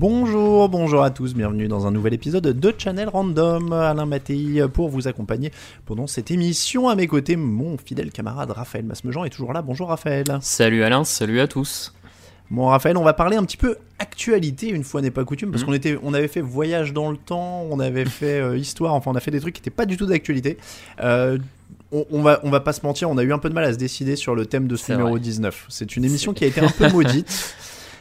Bonjour, bonjour à tous, bienvenue dans un nouvel épisode de Channel Random. Alain Mattei pour vous accompagner pendant cette émission. À mes côtés, mon fidèle camarade Raphaël Masmejean est toujours là. Bonjour Raphaël. Salut Alain, salut à tous. Bon Raphaël, on va parler un petit peu actualité une fois n'est pas coutume parce Mhm. qu'on était, on avait fait voyage dans le temps, on avait fait euh, histoire, enfin on a fait des trucs qui n'étaient pas du tout d'actualité. Euh, on, on va, on va pas se mentir, on a eu un peu de mal à se décider sur le thème de ce numéro vrai. 19. C'est une émission qui a été un peu maudite.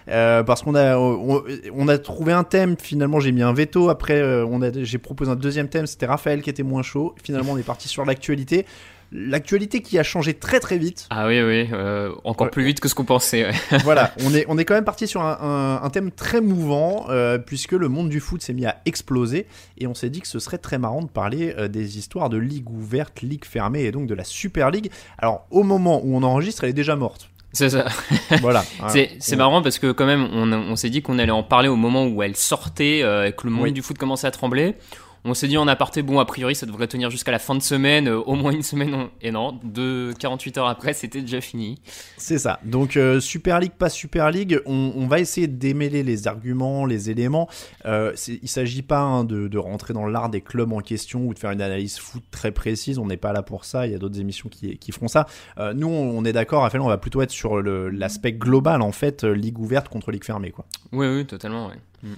Euh, parce qu'on a, on, on a trouvé un thème. Finalement, j'ai mis un veto. Après, euh, on a, j'ai proposé un deuxième thème. C'était Raphaël qui était moins chaud. Finalement, on est parti sur l'actualité. L'actualité qui a changé très très vite. Ah oui, oui, euh, encore plus vite que ce qu'on pensait. ouais. voilà, on est, on est quand même parti sur un, un- un thème très mouvant, euh, puisque le monde du foot s'est mis à exploser, et on s'est dit que ce serait très marrant de parler euh, des histoires de ligue ouverte, ligue fermée, et donc de la Super League. Alors, au moment où on enregistre, elle est déjà morte. C'est ça. Voilà. C'est marrant parce que quand même, on, on s'est dit qu'on allait en parler au moment où elle sortait euh, et que le monde Oui. du foot commençait à trembler. On s'est dit en aparté, bon, a priori, ça devrait tenir jusqu'à la fin de semaine, euh, au moins une semaine. on- Et non, deux, 48 heures après, c'était déjà fini. C'est ça. Donc euh, Super League, pas Super League, on, on va essayer de démêler les arguments, les éléments. Euh, il s'agit pas hein, de, de rentrer dans l'art des clubs en question ou de faire une analyse foot très précise. On n'est pas là pour ça. Il y a d'autres émissions qui, qui feront ça. Nous, on est d'accord. Raphaël, on va plutôt être sur l'aspect global en fait, ligue ouverte contre ligue fermée, quoi. Oui, oui, totalement, ouais.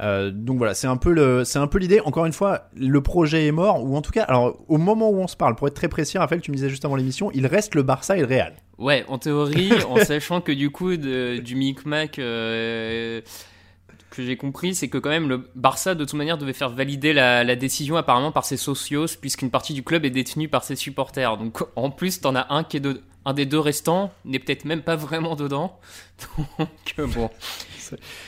Euh, donc voilà, c'est un peu le, c'est un peu l'idée. Encore une fois, le projet est mort, ou en tout cas, alors au moment où on se parle, pour être très précis, Raphaël, tu me disais juste avant l'émission, il reste le Barça et le Real. Ouais, en théorie, en sachant que du coup, de- du micmac euh, que j'ai compris, c'est que quand même le Barça, de toute manière, devait faire valider la, la décision apparemment par ses socios, puisqu'une partie du club est détenue par ses supporters. Donc en plus, t'en as un qui est de, un des deux restants, n'est peut-être même pas vraiment dedans. Donc euh, bon,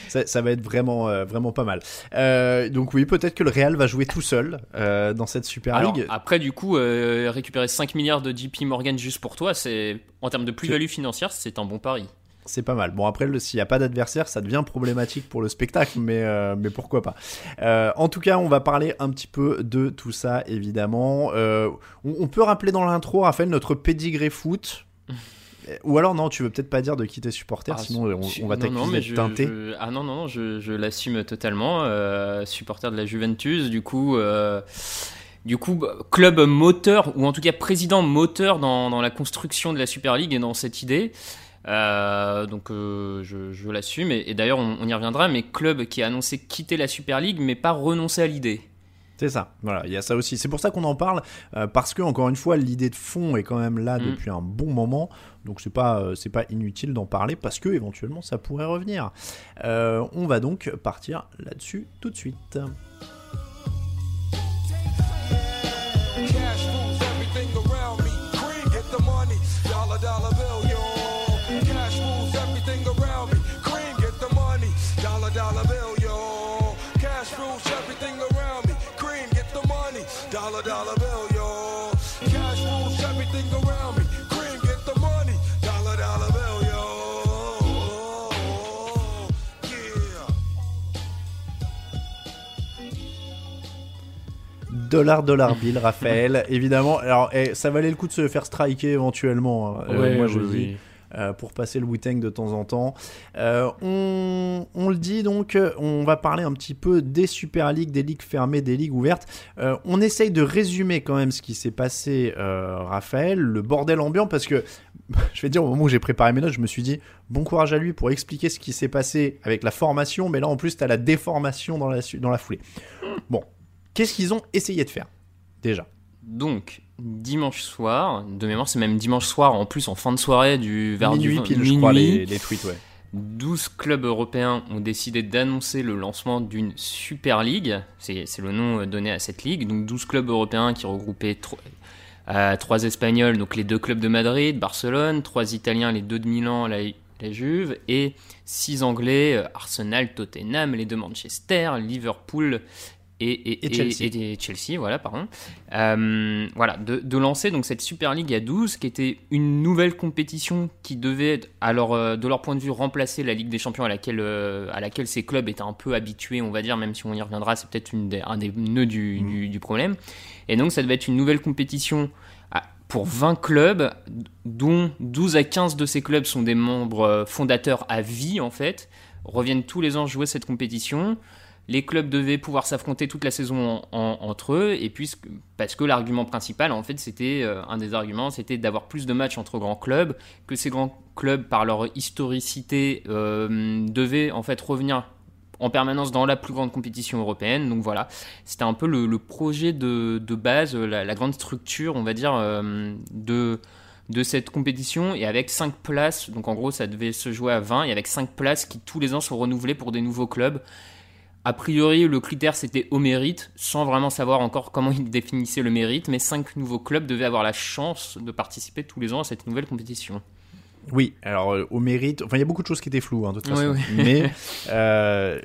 Ça, ça va être vraiment, euh, vraiment pas mal. Euh, donc oui, peut-être que le Real va jouer tout seul euh, dans cette Super Alors, League. après, du coup, récupérer 5 milliards de JP Morgan juste pour toi, c'est en termes de plus-value financière, c'est un bon pari. C'est pas mal. Bon après, s'il n'y a pas d'adversaire, ça devient problématique pour le spectacle, mais, euh, mais pourquoi pas. Euh, en tout cas, on va parler un petit peu de tout ça, évidemment. Euh, on, on peut rappeler dans l'intro, Raphaël, notre pédigré foot. Euh, Ou alors non, tu veux peut-être pas dire de qui t'es supporter, Ah, sinon on, tu- on va t'accuser de je- teinter. je- Ah non, non, non, je, je l'assume totalement. euh, supporter de la Juventus, du coup, euh, du coup, bah, club moteur, ou en tout cas président moteur dans, dans la construction de la Super League et dans cette idée. Euh, donc euh, je, je l'assume, et, et d'ailleurs on, on y reviendra, mais club qui a annoncé quitter la Super League, mais pas renoncer à l'idée. C'est ça, voilà, il y a ça aussi. C'est pour ça qu'on en parle, euh, parce que encore une fois, l'idée de fond est quand même là Mm. depuis un bon moment, donc c'est pas euh, c'est pas inutile d'en parler parce que éventuellement ça pourrait revenir. Euh, on va donc partir là-dessus tout de suite. Dollar, dollar bill, yo. Cash rules everything around me. Cream, get the money. Dollar, dollar bill, yo. Yeah. Dollar, dollar bill, Raphaël, évidemment. Alors, eh, ça valait le coup de se faire striker éventuellement. hein. Euh, moi, je dis. Euh, pour passer le Wu-Tang de temps en temps. Euh, on, le dit donc, on va parler un petit peu des Super League, des ligues fermées, des ligues ouvertes. Euh, on essaye de résumer quand même ce qui s'est passé, Raphaël, le bordel ambiant, parce que je vais dire, au moment où j'ai préparé mes notes, je me suis dit, bon courage à lui pour expliquer ce qui s'est passé avec la formation, mais là en plus, tu as la déformation dans la, dans la foulée. Bon, qu'est-ce qu'ils ont essayé de faire Déjà? Donc, dimanche soir, de mémoire, c'est même dimanche soir, en plus en fin de soirée, du vers minuit du pile, je crois, minuit, les, les tweets, ouais. 12 clubs européens ont décidé d'annoncer le lancement d'une Super League. C'est le nom euh, donné à cette ligue. Donc 12 clubs européens qui regroupaient tro- euh, trois Espagnols, donc les deux clubs de Madrid, Barcelone, trois Italiens, les deux de Milan, la, la Juve, et six Anglais, euh, Arsenal, Tottenham, les deux Manchester, Liverpool et, et, Et Chelsea. et- Chelsea, voilà, pardon. Euh, voilà, de, de lancer donc cette Super League à 12, qui était une nouvelle compétition qui devait, alors, euh, de leur point de vue, remplacer la Ligue des Champions à laquelle, euh, à laquelle ces clubs étaient un peu habitués, on va dire, même si on y reviendra, c'est peut-être un des nœuds du, du, du problème. Et donc, ça devait être une nouvelle compétition à- pour 20 clubs, dont 12 à 15 de ces clubs sont des membres fondateurs à vie, en fait, reviennent tous les ans jouer cette compétition. Les clubs devaient pouvoir s'affronter toute la saison en- en- entre eux, et puis parce que l'argument principal, en fait, c'était euh, un des arguments, c'était d'avoir plus de matchs entre grands clubs, que ces grands clubs, par leur historicité, euh, devaient en fait revenir en permanence dans la plus grande compétition européenne. Donc voilà, c'était un peu le, projet de, base, la, la grande structure, on va dire, euh, de, de cette compétition. Et avec 5 places, donc en gros ça devait se jouer à 20, et avec 5 places qui tous les ans sont renouvelées pour des nouveaux clubs. A priori, le critère c'était au mérite, sans vraiment savoir encore comment ils définissaient le mérite, mais 5 nouveaux clubs devaient avoir la chance de participer tous les ans à cette nouvelle compétition. Oui, alors euh, au mérite, enfin il y a beaucoup de choses qui étaient floues hein, de toute façon. oui. Mais euh,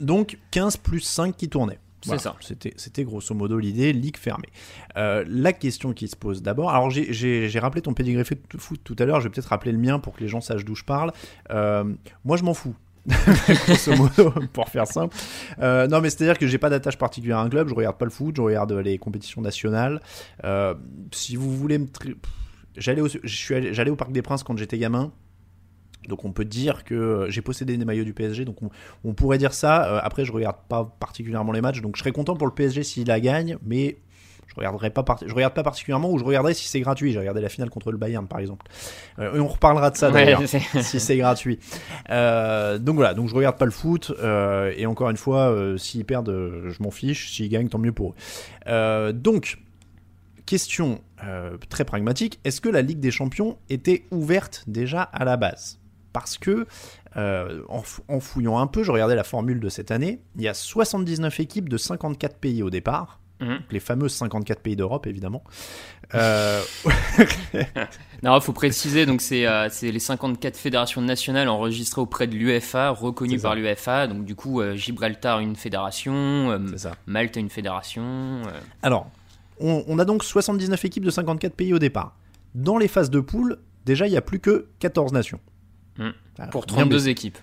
donc 15 plus 5 qui tournaient. C'est ça. C'était, c'était grosso modo l'idée, ligue fermée. Euh, la question qui se pose d'abord, alors j'ai, j'ai, j'ai rappelé ton pedigree foot foot tout à l'heure, je vais peut-être rappeler le mien pour que les gens sachent d'où je parle. Moi je m'en fous. modo, pour faire simple. Euh, non, mais c'est-à-dire que j'ai pas d'attache particulière à un club, je regarde pas le foot, je regarde les compétitions nationales. Euh, si vous voulez me. J'allais au, allé- au Parc des Princes quand j'étais gamin. Donc on peut dire que euh, j'ai possédé des maillots du PSG, donc on, pourrait dire ça. Euh, après, je regarde pas particulièrement les matchs, donc je serais content pour le PSG s'il la gagne, mais je regarderai pas, par- je regarde pas particulièrement ou je regarderai si c'est gratuit. J'ai regardé la finale contre le Bayern par exemple. Euh, et on reparlera de ça d'ailleurs si c'est gratuit. Euh, donc voilà, donc je regarde pas le foot euh, et encore une fois, s'ils perdent, je m'en fiche. S'ils gagnent, tant mieux pour eux. Donc question très pragmatique est-ce que la Ligue des Champions était ouverte déjà à la base? Parce que euh, en fouillant un peu, je regardais la formule de cette année. Il y a 79 équipes de 54 pays au départ. Mhm. Les fameux 54 pays d'Europe, évidemment. Euh, Non, faut préciser, donc c'est euh, les 54 fédérations nationales enregistrées auprès de l'UEFA, reconnues par l'UEFA. Donc du coup, euh, Gibraltar une fédération, euh. Malte une fédération. euh, Alors, on, on a donc 79 équipes de 54 pays au départ. Dans les phases de poule, déjà, il n'y a plus que 14 nations. Ah, pour bien 32 baissé. équipes.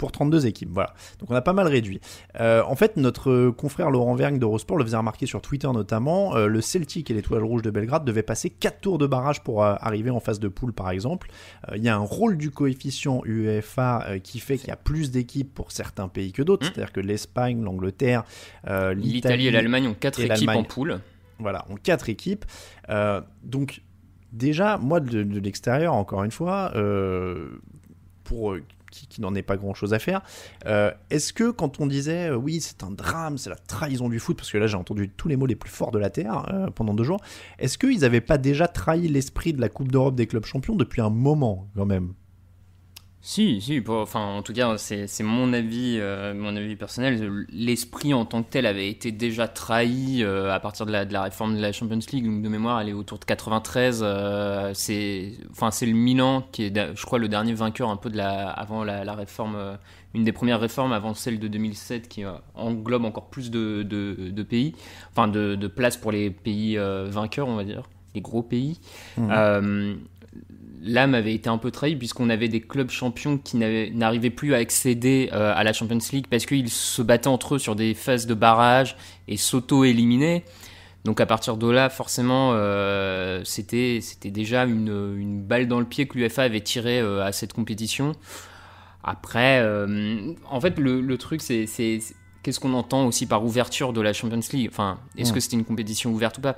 Pour 32 équipes, voilà. Donc on a pas mal réduit. Euh, en fait, notre confrère Laurent Vergne d'Eurosport le faisait remarquer sur Twitter notamment. euh, le Celtic et l'étoile rouge de Belgrade devaient passer 4 tours de barrage pour euh, arriver en phase de poule, par exemple. Il y a un rôle du coefficient UEFA qui fait qu'il y a plus d'équipes pour certains pays que d'autres. Hmm. C'est-à-dire que l'Espagne, l'Angleterre, L'Italie et l'Allemagne ont 4 et équipes en poule. voilà, ont quatre équipes. Donc, déjà, moi, de, de l'extérieur, encore une fois, pour qui, n'en ait pas grand chose à faire, euh, est-ce que quand on disait euh, oui, c'est un drame, c'est la trahison du foot, parce que là, j'ai entendu tous les mots les plus forts de la Terre euh, pendant deux jours, est-ce qu'ils n'avaient pas déjà trahi l'esprit de la Coupe d'Europe des clubs champions depuis un moment, quand même? Si, si, pour- enfin, en tout cas, c'est c'est mon avis, euh, mon avis personnel. L'esprit en tant que tel avait été déjà trahi euh, à partir de la, de la réforme de la Champions League. Donc, de mémoire, elle est autour de 93. euh, c'est, enfin, c'est le Milan qui est, je crois, le dernier vainqueur un peu de la, avant la, la réforme, une des premières réformes avant celle de 2007 qui englobe encore plus de, de, de pays, enfin, de, places pour les pays vainqueurs, on va dire, les gros pays. Mhm. L'âme avait été un peu trahie puisqu'on avait des clubs champions qui n'arrivaient plus à accéder euh, à la Champions League parce qu'ils se battaient entre eux sur des phases de barrage et s'auto-éliminaient. Donc à partir de là, forcément, euh, c'était déjà une, une balle dans le pied que l'UFA avait tiré euh, à cette compétition. Après, en fait, le, le truc, c'est c'est- c'est- qu'est-ce qu'on entend aussi par ouverture de la Champions League? Enfin, est-ce Mm. que c'était une compétition ouverte ou pas?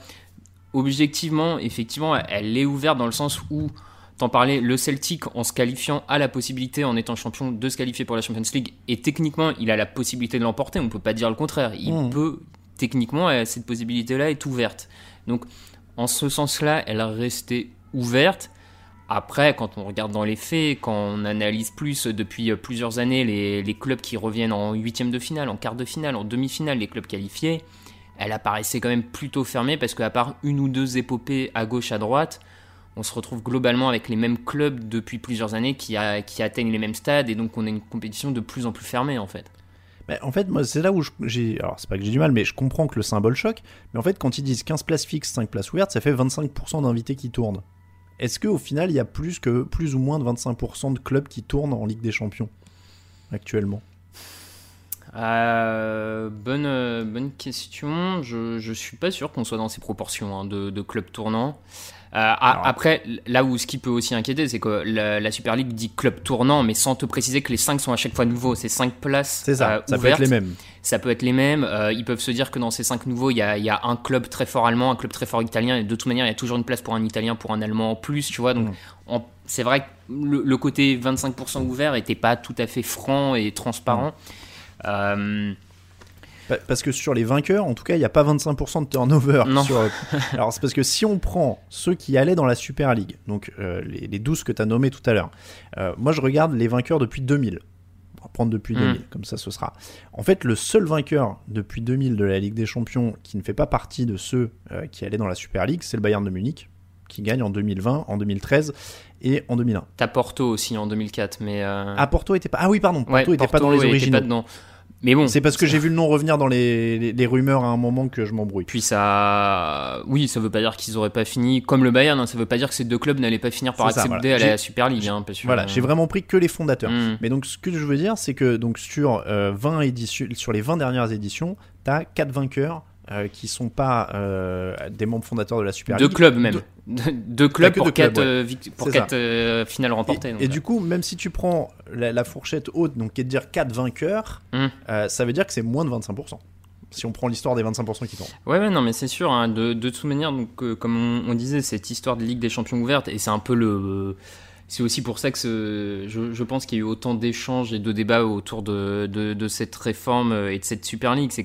Objectivement, effectivement, elle est ouverte dans le sens où t'en parlais, le Celtic en se qualifiant a la possibilité, en étant champion, de se qualifier pour la Champions League. Et techniquement, il a la possibilité de l'emporter. On peut pas dire le contraire. Il Mm. peut, techniquement, euh, cette possibilité-là est ouverte. Donc, en ce sens-là, elle restait ouverte. Après, quand on regarde dans les faits, quand on analyse plus euh, depuis euh, plusieurs années les, les clubs qui reviennent en huitième de finale, en quart de finale, en demi-finale, les clubs qualifiés, elle apparaissait quand même plutôt fermée parce qu'à part une ou deux épopées à gauche, à droite, on se retrouve globalement avec les mêmes clubs depuis plusieurs années qui, a- qui atteignent les mêmes stades et donc on a une compétition de plus en plus fermée en fait. Bah, en fait, moi, c'est là où j'ai. Alors, c'est pas que j'ai du mal, mais je comprends que le symbole choque. Mais en fait, quand ils disent 15 places fixes, 5 places ouvertes, ça fait 25% d'invités qui tournent. Est-ce qu'au final, il y a plus, que, plus ou moins de 25% de clubs qui tournent en Ligue des Champions actuellement? Euh, bonne, euh, bonne question. Je, je suis pas sûr qu'on soit dans ces proportions hein, de, de clubs tournants. Euh, Alors- après, là où ce qui peut aussi inquiéter, c'est que la, la Super League dit club tournant, mais sans te préciser que les 5 sont à chaque fois nouveaux. C'est 5 places ça, euh, ça ouvertes. peut être les mêmes. Ça peut être les mêmes. Euh, ils peuvent se dire que dans ces 5 nouveaux, il y a, il y a un club très fort allemand, un club très fort italien, et de toute manière, il y a toujours une place pour un italien, pour un allemand en plus, tu vois. Donc, Mm. c'est vrai que le, le côté 25% ouvert était pas tout à fait franc et transparent. Mm. Euh, Parce que sur les vainqueurs, en tout cas, il n'y a pas 25% de turnover. Non. sur- Alors, c'est parce que si on prend ceux qui allaient dans la Super League, donc euh, les, les 12 que tu as nommés tout à l'heure, euh, moi je regarde les vainqueurs depuis 2000. On va prendre depuis Mm. 2000, comme ça ce sera. En fait, le seul vainqueur depuis 2000 de la Ligue des Champions qui ne fait pas partie de ceux euh, qui allaient dans la Super League, c'est le Bayern de Munich, qui gagne en 2020, en 2013 et en 2001. T'as Porto aussi en 2004, mais. euh, Ah, Porto était pas. Ah oui, pardon, Porto ouais, était pas dans les originaux. pas. Mais bon. C'est parce que j'ai vu le nom revenir dans les, les- les rumeurs à un moment que je m'embrouille. Puis ça. Oui, ça veut pas dire qu'ils auraient pas fini. Comme le Bayern, hein, ça veut pas dire que ces deux clubs n'allaient pas finir par C'est ça, voilà. à la Super League. Hein, parce que- Voilà, j'ai vraiment pris que les fondateurs. Mm. Mais donc ce que je veux dire, c'est que donc sur euh, 20 éditions, sur les 20 dernières éditions, t'as quatre vainqueurs euh, qui sont pas euh, des membres fondateurs de la Super Deux League. clubs même. Deux- Deux, deux clubs pour deux clubs, quatre, ouais. euh, vict- pour quatre euh, finales remportées. Et, donc, et du coup, même si tu prends la, la fourchette haute, donc qui est de dire 4 vainqueurs, Mm. euh, ça veut dire que c'est moins de 25%. Si on prend l'histoire des 25% qui tombent. Ouais, ouais, non, mais c'est sûr. hein, de, de toute manière, donc, comme on, on disait, cette histoire de Ligue des Champions ouverte, et c'est un peu le. C'est aussi pour ça que ce- je, je pense qu'il y a eu autant d'échanges et de débats autour de, de, de cette réforme et de cette Super League. C'est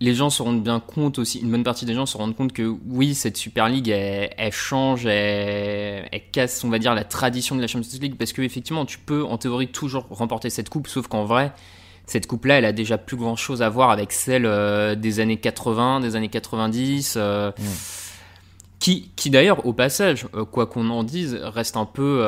les gens se rendent bien compte aussi, une bonne partie des gens se rendent compte que oui, cette Super League, elle, elle change, elle, elle casse, on va dire, la tradition de la Champions League, parce que effectivement, tu peux en théorie toujours remporter cette coupe, sauf qu'en vrai, cette coupe-là, elle a déjà plus grand-chose à voir avec celle euh, des années 80, des années 90. euh, Qui, qui d'ailleurs, au passage, euh, quoi qu'on en dise, reste un peu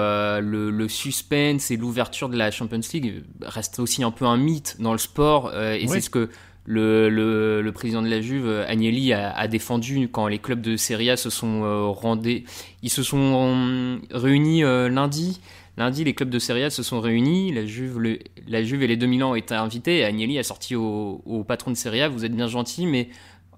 le, le suspense et l'ouverture de la Champions League reste aussi un peu un mythe dans le sport. et Oui. c'est ce que le, le, président de la Juve, Agnelli, a, défendu quand les clubs de Serie A se sont euh, rendés. Ils se sont euh, réunis euh, lundi. Lundi, les clubs de Serie se sont réunis. La Juve, et les 2000 ans ont été invités. Agnelli a sorti au, au patron de Serie A Vous êtes bien gentil, mais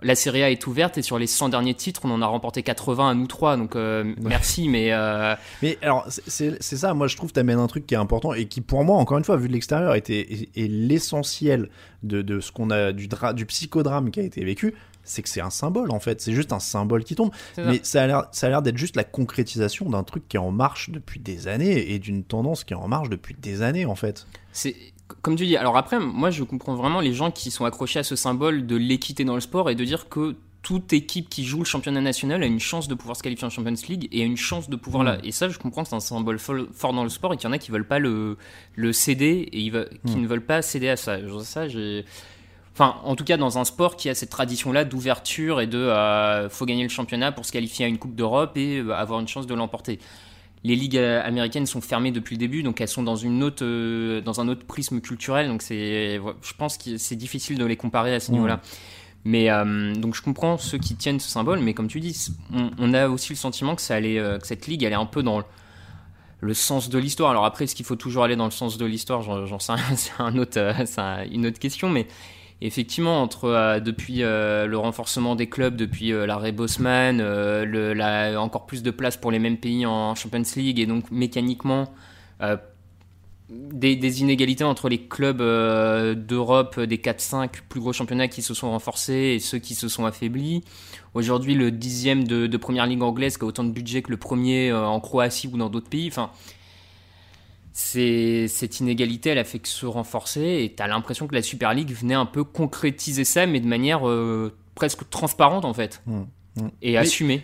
la Serie A est ouverte et sur les 100 derniers titres, on en a remporté 80 à nous trois. Donc euh, merci, mais euh, Mais alors, c'est- ça, moi je trouve que tu amènes un truc qui est important et qui, pour moi, encore une fois, vu de l'extérieur, était est, est l'essentiel de, de ce qu'on a, du, du psychodrame qui a été vécu, c'est que c'est un symbole en fait, c'est juste un symbole qui tombe. Mais ça a l'air- ça a l'air d'être juste la concrétisation d'un truc qui est en marche depuis des années et d'une tendance qui est en marche depuis des années en fait. c'est comme tu dis. Alors après, moi, je comprends vraiment les gens qui sont accrochés à ce symbole de l'équité dans le sport et de dire que toute équipe qui joue le championnat national a une chance de pouvoir se qualifier en Champions League et a une chance de pouvoir Mm. là. Et ça, je comprends que c'est un symbole fort dans le sport et qu'il y en a qui veulent pas le, le céder et ils veulent- qui Mm. ne veulent pas céder à ça. Je- Ça, j'ai. Enfin, en tout cas, dans un sport qui a cette tradition-là d'ouverture et de euh, faut gagner le championnat pour se qualifier à une Coupe d'Europe et euh, avoir une chance de l'emporter. Les ligues euh, américaines sont fermées depuis le début, donc elles sont dans, une autre, euh, dans un autre prisme culturel. Donc c'est, je pense que c'est difficile de les comparer à ce niveau-là. Mais euh, donc je comprends ceux qui tiennent ce symbole, mais comme tu dis, on, on a aussi le sentiment que, ça allait, euh, que cette ligue elle est un peu dans le, le sens de l'histoire. Alors après, est-ce qu'il faut toujours aller dans le sens de l'histoire? J'en sais rien, c'est un autre, c'est un- une autre question. Mais effectivement, entre euh, depuis euh, le renforcement des clubs, depuis euh, l'arrêt Bosman, la, encore plus de place pour les mêmes pays en Champions League, et donc mécaniquement, des, inégalités entre les clubs d'Europe des 4-5 plus gros championnats qui se sont renforcés et ceux qui se sont affaiblis. Aujourd'hui, le dixième de, de première ligue anglaise qui a autant de budget que le premier en Croatie ou dans d'autres pays. Cette inégalité, elle a fait que se renforcer et t'as l'impression que la Super League venait un peu concrétiser ça, mais de manière euh, presque transparente en fait Mmh, mmh. et Mais- assumée.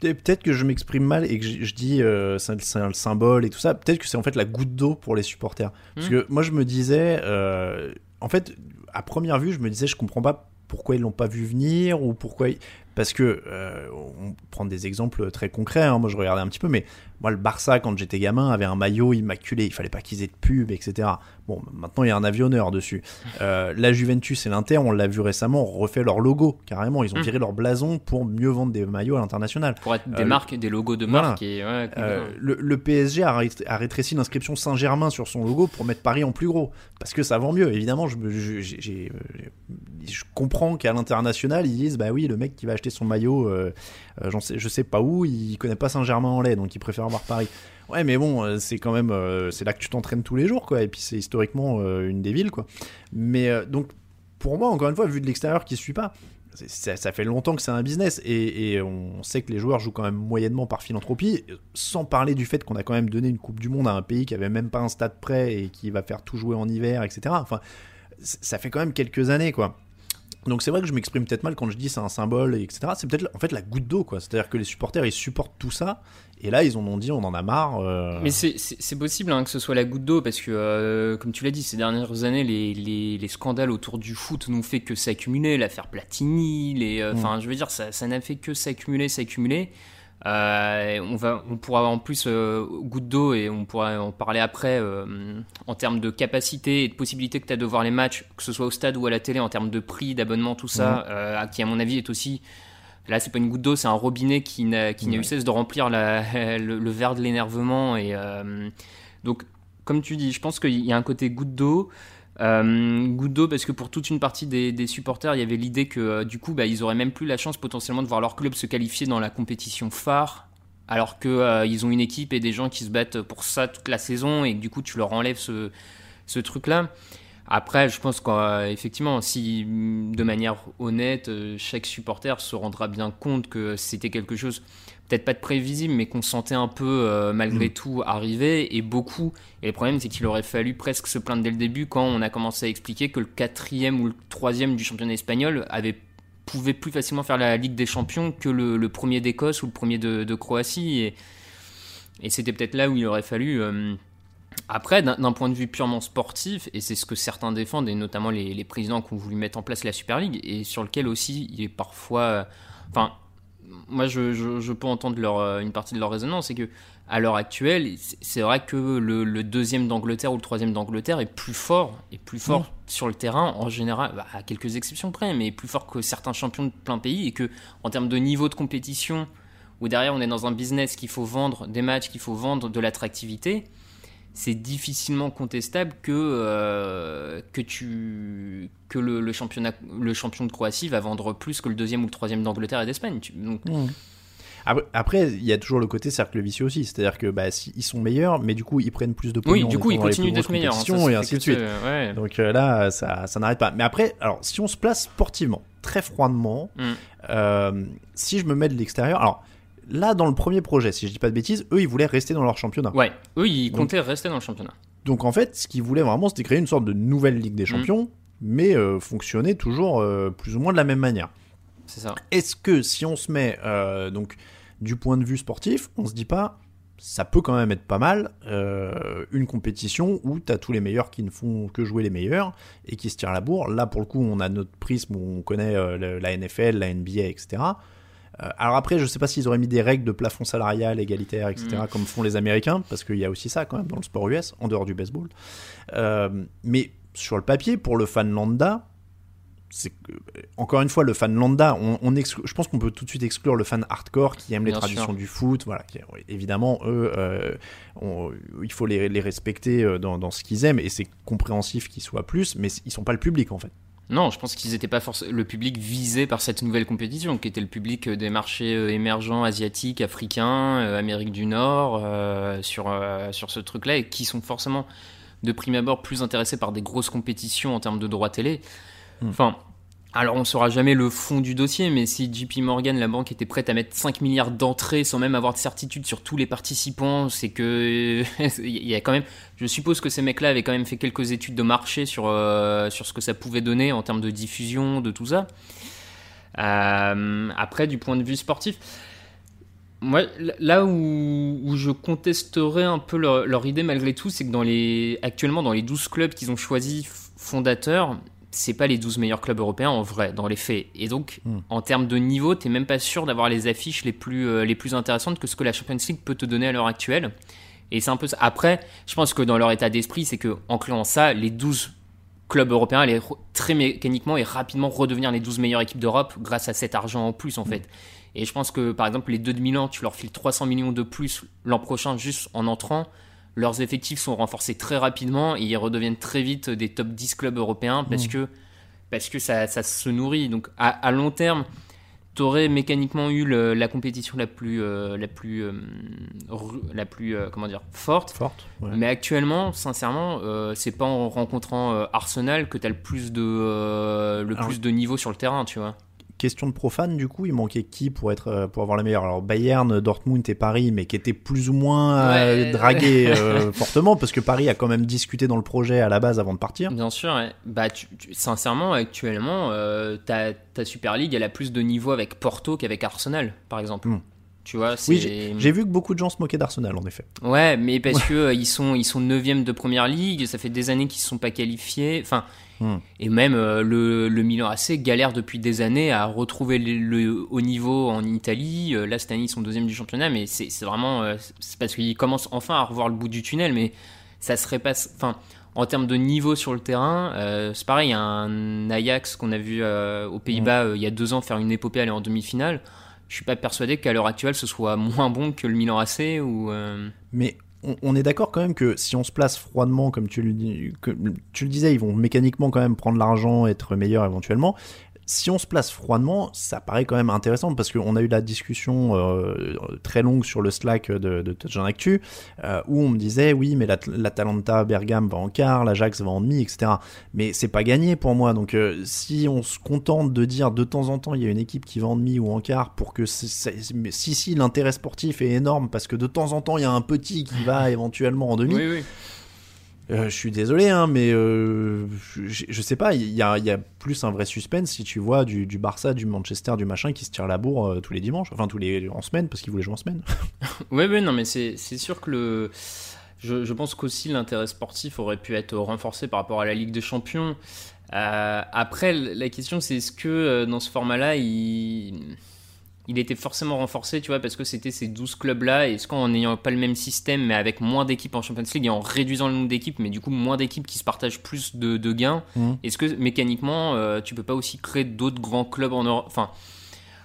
Peut-être que je m'exprime mal et que je, je dis euh, c'est un symbole et tout ça. Peut-être que c'est en fait la goutte d'eau pour les supporters. Parce Mm. que moi je me disais, euh, en fait, à première vue, je me disais, je comprends pas pourquoi ils l'ont pas vu venir ou pourquoi. ils- Parce que euh, on prend des exemples très concrets. hein. Moi je regardais un petit peu, mais moi le Barça quand j'étais gamin avait un maillot immaculé. Il fallait pas qu'ils aient de pub, etc. Bon, maintenant il y a un avionneur dessus. Euh, la Juventus et l'Inter, on l'a vu récemment, ont refait leur logo carrément. Ils ont Mm. viré leur blason pour mieux vendre des maillots à l'international. Pour être des Euh, marques, des logos de voilà. marques. Et, ouais, Euh, le, le PSG a, ré- a rétréci l'inscription Saint-Germain sur son logo pour mettre Paris en plus gros. Parce que ça vend mieux. Évidemment, je, je, euh, comprends qu'à l'international, ils disent Bah oui, le mec qui va acheter son maillot, euh, sais, je sais pas où, il connaît pas Saint-Germain en lait, donc il préfère voir Paris. Ouais, mais bon, euh, c'est quand même. euh, c'est là que tu t'entraînes tous les jours, quoi. Et puis c'est historiquement une des villes, quoi. Mais donc, pour moi, encore une fois, vu de l'extérieur qui suit pas, ça, fait longtemps que c'est un business et, et on sait que les joueurs jouent quand même moyennement par philanthropie, sans parler du fait qu'on a quand même donné une Coupe du Monde à un pays qui avait même pas un stade prêt et qui va faire tout jouer en hiver, etc. Enfin, ça fait quand même quelques années, quoi. Donc c'est vrai que je m'exprime peut-être mal quand je dis c'est un symbole, etc. C'est peut-être en fait la goutte d'eau, quoi. C'est-à-dire que les supporters ils supportent tout ça et là ils en ont dit on en a marre. euh, Mais c'est- possible hein, que ce soit la goutte d'eau parce que, euh, comme tu l'as dit, ces dernières années, les, les, les scandales autour du foot n'ont fait que s'accumuler. L'affaire Platini, les, euh, enfin, je veux dire, ça ça n'a fait que s'accumuler, s'accumuler. Euh, on va, on pourra en plus euh, goutte d'eau et on pourra en parler après euh, en termes de capacité et de possibilité que tu as de voir les matchs, que ce soit au stade ou à la télé, en termes de prix, d'abonnement, tout ça, euh, qui à mon avis est aussi Là, c'est pas une goutte d'eau, c'est un robinet qui n'a qui eu cesse de remplir la- le, le verre de l'énervement. Et euh, donc, comme tu dis, je pense qu'il y a un côté goutte d'eau. Euh, goutte d'eau parce que pour toute une partie des, supporters, il y avait l'idée que euh, du coup, bah, ils auraient même plus la chance potentiellement de voir leur club se qualifier dans la compétition phare, alors que euh, ont une équipe et des gens qui se battent pour ça toute la saison et que du coup, tu leur enlèves ce, truc-là. Après, je pense qu'effectivement, si mm, de manière honnête, euh, chaque supporter se rendra bien compte que c'était quelque chose, peut-être pas de prévisible, mais qu'on sentait un peu euh, malgré tout arriver, et beaucoup. Et le problème, c'est qu'il aurait fallu presque se plaindre dès le début quand on a commencé à expliquer que le quatrième ou le troisième du championnat espagnol avait pouvait plus facilement faire la Ligue des Champions que le, le premier d'Écosse ou le premier de, de Croatie. Et, et c'était peut-être là où il aurait fallu. euh, après, d'un point de vue purement sportif, et c'est ce que certains défendent, et notamment les, les présidents qui ont voulu mettre en place la Super League, et sur lequel aussi il est parfois. euh, Enfin, moi je, je, je peux entendre leur, euh, une partie de leur raisonnement, c'est que à l'heure actuelle, c'est- vrai que le, le deuxième d'Angleterre ou le troisième d'Angleterre est plus fort, est plus fort sur le terrain en général, bah, à quelques exceptions près, mais plus fort que certains champions de plein pays, et que en termes de niveau de compétition, où derrière on est dans un business qu'il faut vendre des matchs, qu'il faut vendre de l'attractivité, c'est difficilement contestable que, euh, que, tu, que le, le championnat, le champion de Croatie va vendre plus que le deuxième ou le troisième d'Angleterre et d'Espagne. Donc, Après- Après, il y a toujours le côté cercle vicieux aussi, c'est-à-dire que bah, si- ils sont meilleurs, mais du coup ils prennent plus de pognon oui, du coup, il pendant les continue plus d'être grosses meilleur. hein, ça, et ainsi de suite. ouais. Donc euh, là, ça, ça n'arrête pas. Mais après, alors si on se place sportivement, très froidement, Mm. euh, si je me mets de l'extérieur, alors là dans le premier projet, si je dis pas de bêtises, eux ils voulaient rester dans leur championnat. Ouais, eux, ils Donc- comptaient rester dans le championnat. Donc en fait, ce qu'ils voulaient vraiment, c'était créer une sorte de nouvelle Ligue des Champions, mais euh, fonctionner toujours euh, plus ou moins de la même manière. C'est ça. Est-ce que si on se met euh, donc du point de vue sportif, on se dit pas ça peut quand même être pas mal une compétition où tu as tous les meilleurs qui ne font que jouer les meilleurs et qui se tirent la bourre. Là pour le coup, on a notre prisme où on connaît la NFL, la NBA, etc. Euh, alors après, je sais pas s'ils auraient mis des règles de plafond salarial égalitaire, etc. Mm. comme font les Américains, parce qu'il y a aussi ça quand même dans le sport US, en dehors du baseball. Euh, mais sur le papier, pour le fan lambda, que- encore une fois le fan lambda on, on exclu- je pense qu'on peut tout de suite exclure le fan hardcore qui aime les traditions sûr. du foot voilà qui- évidemment eux euh, on- il faut les, les respecter dans, dans ce qu'ils aiment et c'est compréhensif qu'ils soient plus mais ils sont pas le public en fait Non, je pense qu'ils n'étaient pas forcément le public visé par cette nouvelle compétition, qui était le public euh, des marchés euh, émergents asiatiques, africains, euh, Amérique du Nord, euh, sur, euh, sur ce truc-là, et qui sont forcément de prime abord plus intéressés par des grosses compétitions en termes de droits télé. Enfin, alors on saura jamais le fond du dossier, mais si JP Morgan, la banque, était prête à mettre 5 milliards d'entrées sans même avoir de certitude sur tous les participants, c'est que il quand même. Je suppose que ces mecs-là avaient quand même fait quelques études de marché sur euh, ce que ça pouvait donner en termes de diffusion, de tout ça. Euh, après, du point de vue sportif, moi, là où, où je contesterais un peu leur, leur idée malgré tout, c'est que dans les, actuellement, dans les 12 clubs qu'ils ont choisis fondateurs, c'est pas les 12 meilleurs clubs européens en vrai, dans les faits. Et donc, Hmm. en termes de niveau, t'es même pas sûr d'avoir les affiches les plus, euh, les plus intéressantes que ce que la Champions League peut te donner à l'heure actuelle. Et c'est un peu ça. Après, je pense que dans leur état d'esprit, c'est que en créant ça, les 12 clubs européens allaient très mécaniquement et rapidement redevenir les 12 meilleures équipes d'Europe grâce à cet argent en plus, en fait. Et je pense que, par exemple, les deux de Milan, tu leur files 300 millions de plus l'an prochain juste en entrant. Leurs effectifs sont renforcés très rapidement et ils redeviennent très vite des top 10 clubs européens parce que, parce que ça, ça se nourrit. Donc, à, à long terme, tu aurais mécaniquement eu le- la compétition la plus, euh, la plus, euh, la plus euh, comment dire, forte. Forte. ouais. Mais actuellement, sincèrement, c'est pas en rencontrant Arsenal que tu as le plus de le Alors- plus de niveau sur le terrain, tu vois. Question de profane, du coup, il manquait qui pour être euh, pour avoir la meilleure Alors Bayern, Dortmund et Paris, mais qui étaient plus ou moins euh, Ouais. dragués euh, fortement, parce que Paris a quand même discuté dans le projet à la base avant de partir. Bien sûr, ouais. bah tu- tu- sincèrement, actuellement, euh, ta, ta Super League, elle a plus de niveau avec Porto qu'avec Arsenal, par exemple. Hmm. Tu vois, c'est Oui, j'ai vu que beaucoup de gens se moquaient d'Arsenal, en effet. Ouais, mais parce que euh, ils sont ils sont 9 de première ligue, ça fait des années qu'ils ne sont pas qualifiés. Enfin, Hmm. et même euh, le, le Milan AC galère depuis des années à retrouver le, le haut niveau en Italie. Euh, là cette année ils sont deuxième du championnat, mais c'est vraiment c'est parce qu'ils commencent enfin à revoir le bout du tunnel, mais ça serait pas enfin en termes de niveau sur le terrain, euh, c'est pareil, il y a un Ajax qu'on a vu euh, aux Pays-Bas euh, il y a deux ans faire une épopée aller en demi-finale. Je suis pas persuadé qu'à l'heure actuelle ce soit moins bon que le Milan AC ou euh, Mais on, est d'accord quand même que si on se place froidement, comme tu le disais, ils vont mécaniquement quand même prendre l'argent, être meilleurs éventuellement. Si on se place froidement, ça paraît quand même intéressant parce qu'on a eu la discussion euh, très longue sur le Slack de, de Actu euh, où on me disait oui, mais l'At- l'Atalanta Bergame va en quart, l'Ajax va en demi, etc. Mais c'est pas gagné pour moi. Donc euh, si on se contente de dire de temps en temps il y a une équipe qui va en demi ou en quart pour que mais si si l'intérêt sportif est énorme parce que de temps en temps il y a un petit qui va éventuellement en demi. Oui, oui. Euh, je suis désolé, hein, mais euh, je, sais pas, il y a, plus un vrai suspense si tu vois du, Barça, du Manchester, du machin qui se tire la bourre euh, tous les dimanches, enfin tous les en semaine parce qu'ils voulaient jouer en semaine. Ouais, ouais, non, mais c'est sûr que le. Je, je pense qu'aussi l'intérêt sportif aurait pu être renforcé par rapport à la Ligue des Champions. Après, la question c'est est-ce que dans ce format-là, il, il était forcément renforcé, tu vois, parce que c'était ces 12 clubs-là, et est-ce qu'en n'ayant pas le même système, mais avec moins d'équipes en Champions League et en réduisant le nombre d'équipes, mais du coup moins d'équipes qui se partagent plus de, de gains, Mhm. est-ce que mécaniquement, euh, tu peux pas aussi créer d'autres grands clubs en Europe? Enfin.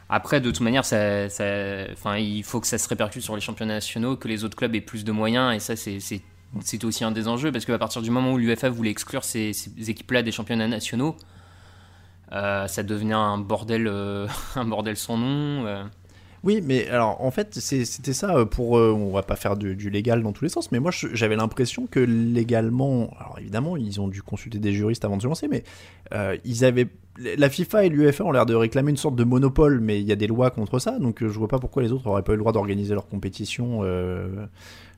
Après, de toute manière, ça, ça- enfin, il faut que ça se répercute sur les championnats nationaux, que les autres clubs aient plus de moyens, et ça, c'est, c'est, c'est aussi un des enjeux, parce qu'à partir du moment où l'UFA voulait exclure ces, ces équipes-là des championnats nationaux, ça devenait un bordel, euh, un bordel sans nom. euh. Oui, mais alors en fait c'était ça euh, pour, euh, on va pas faire du, légal dans tous les sens, mais moi j'avais l'impression que légalement, alors évidemment ils ont dû consulter des juristes avant de se lancer, mais euh, ils avaient, la FIFA et l'UEFA ont l'air de réclamer une sorte de monopole, mais il y a des lois contre ça, donc euh, je vois pas pourquoi les autres auraient pas eu le droit d'organiser leur compétition. euh,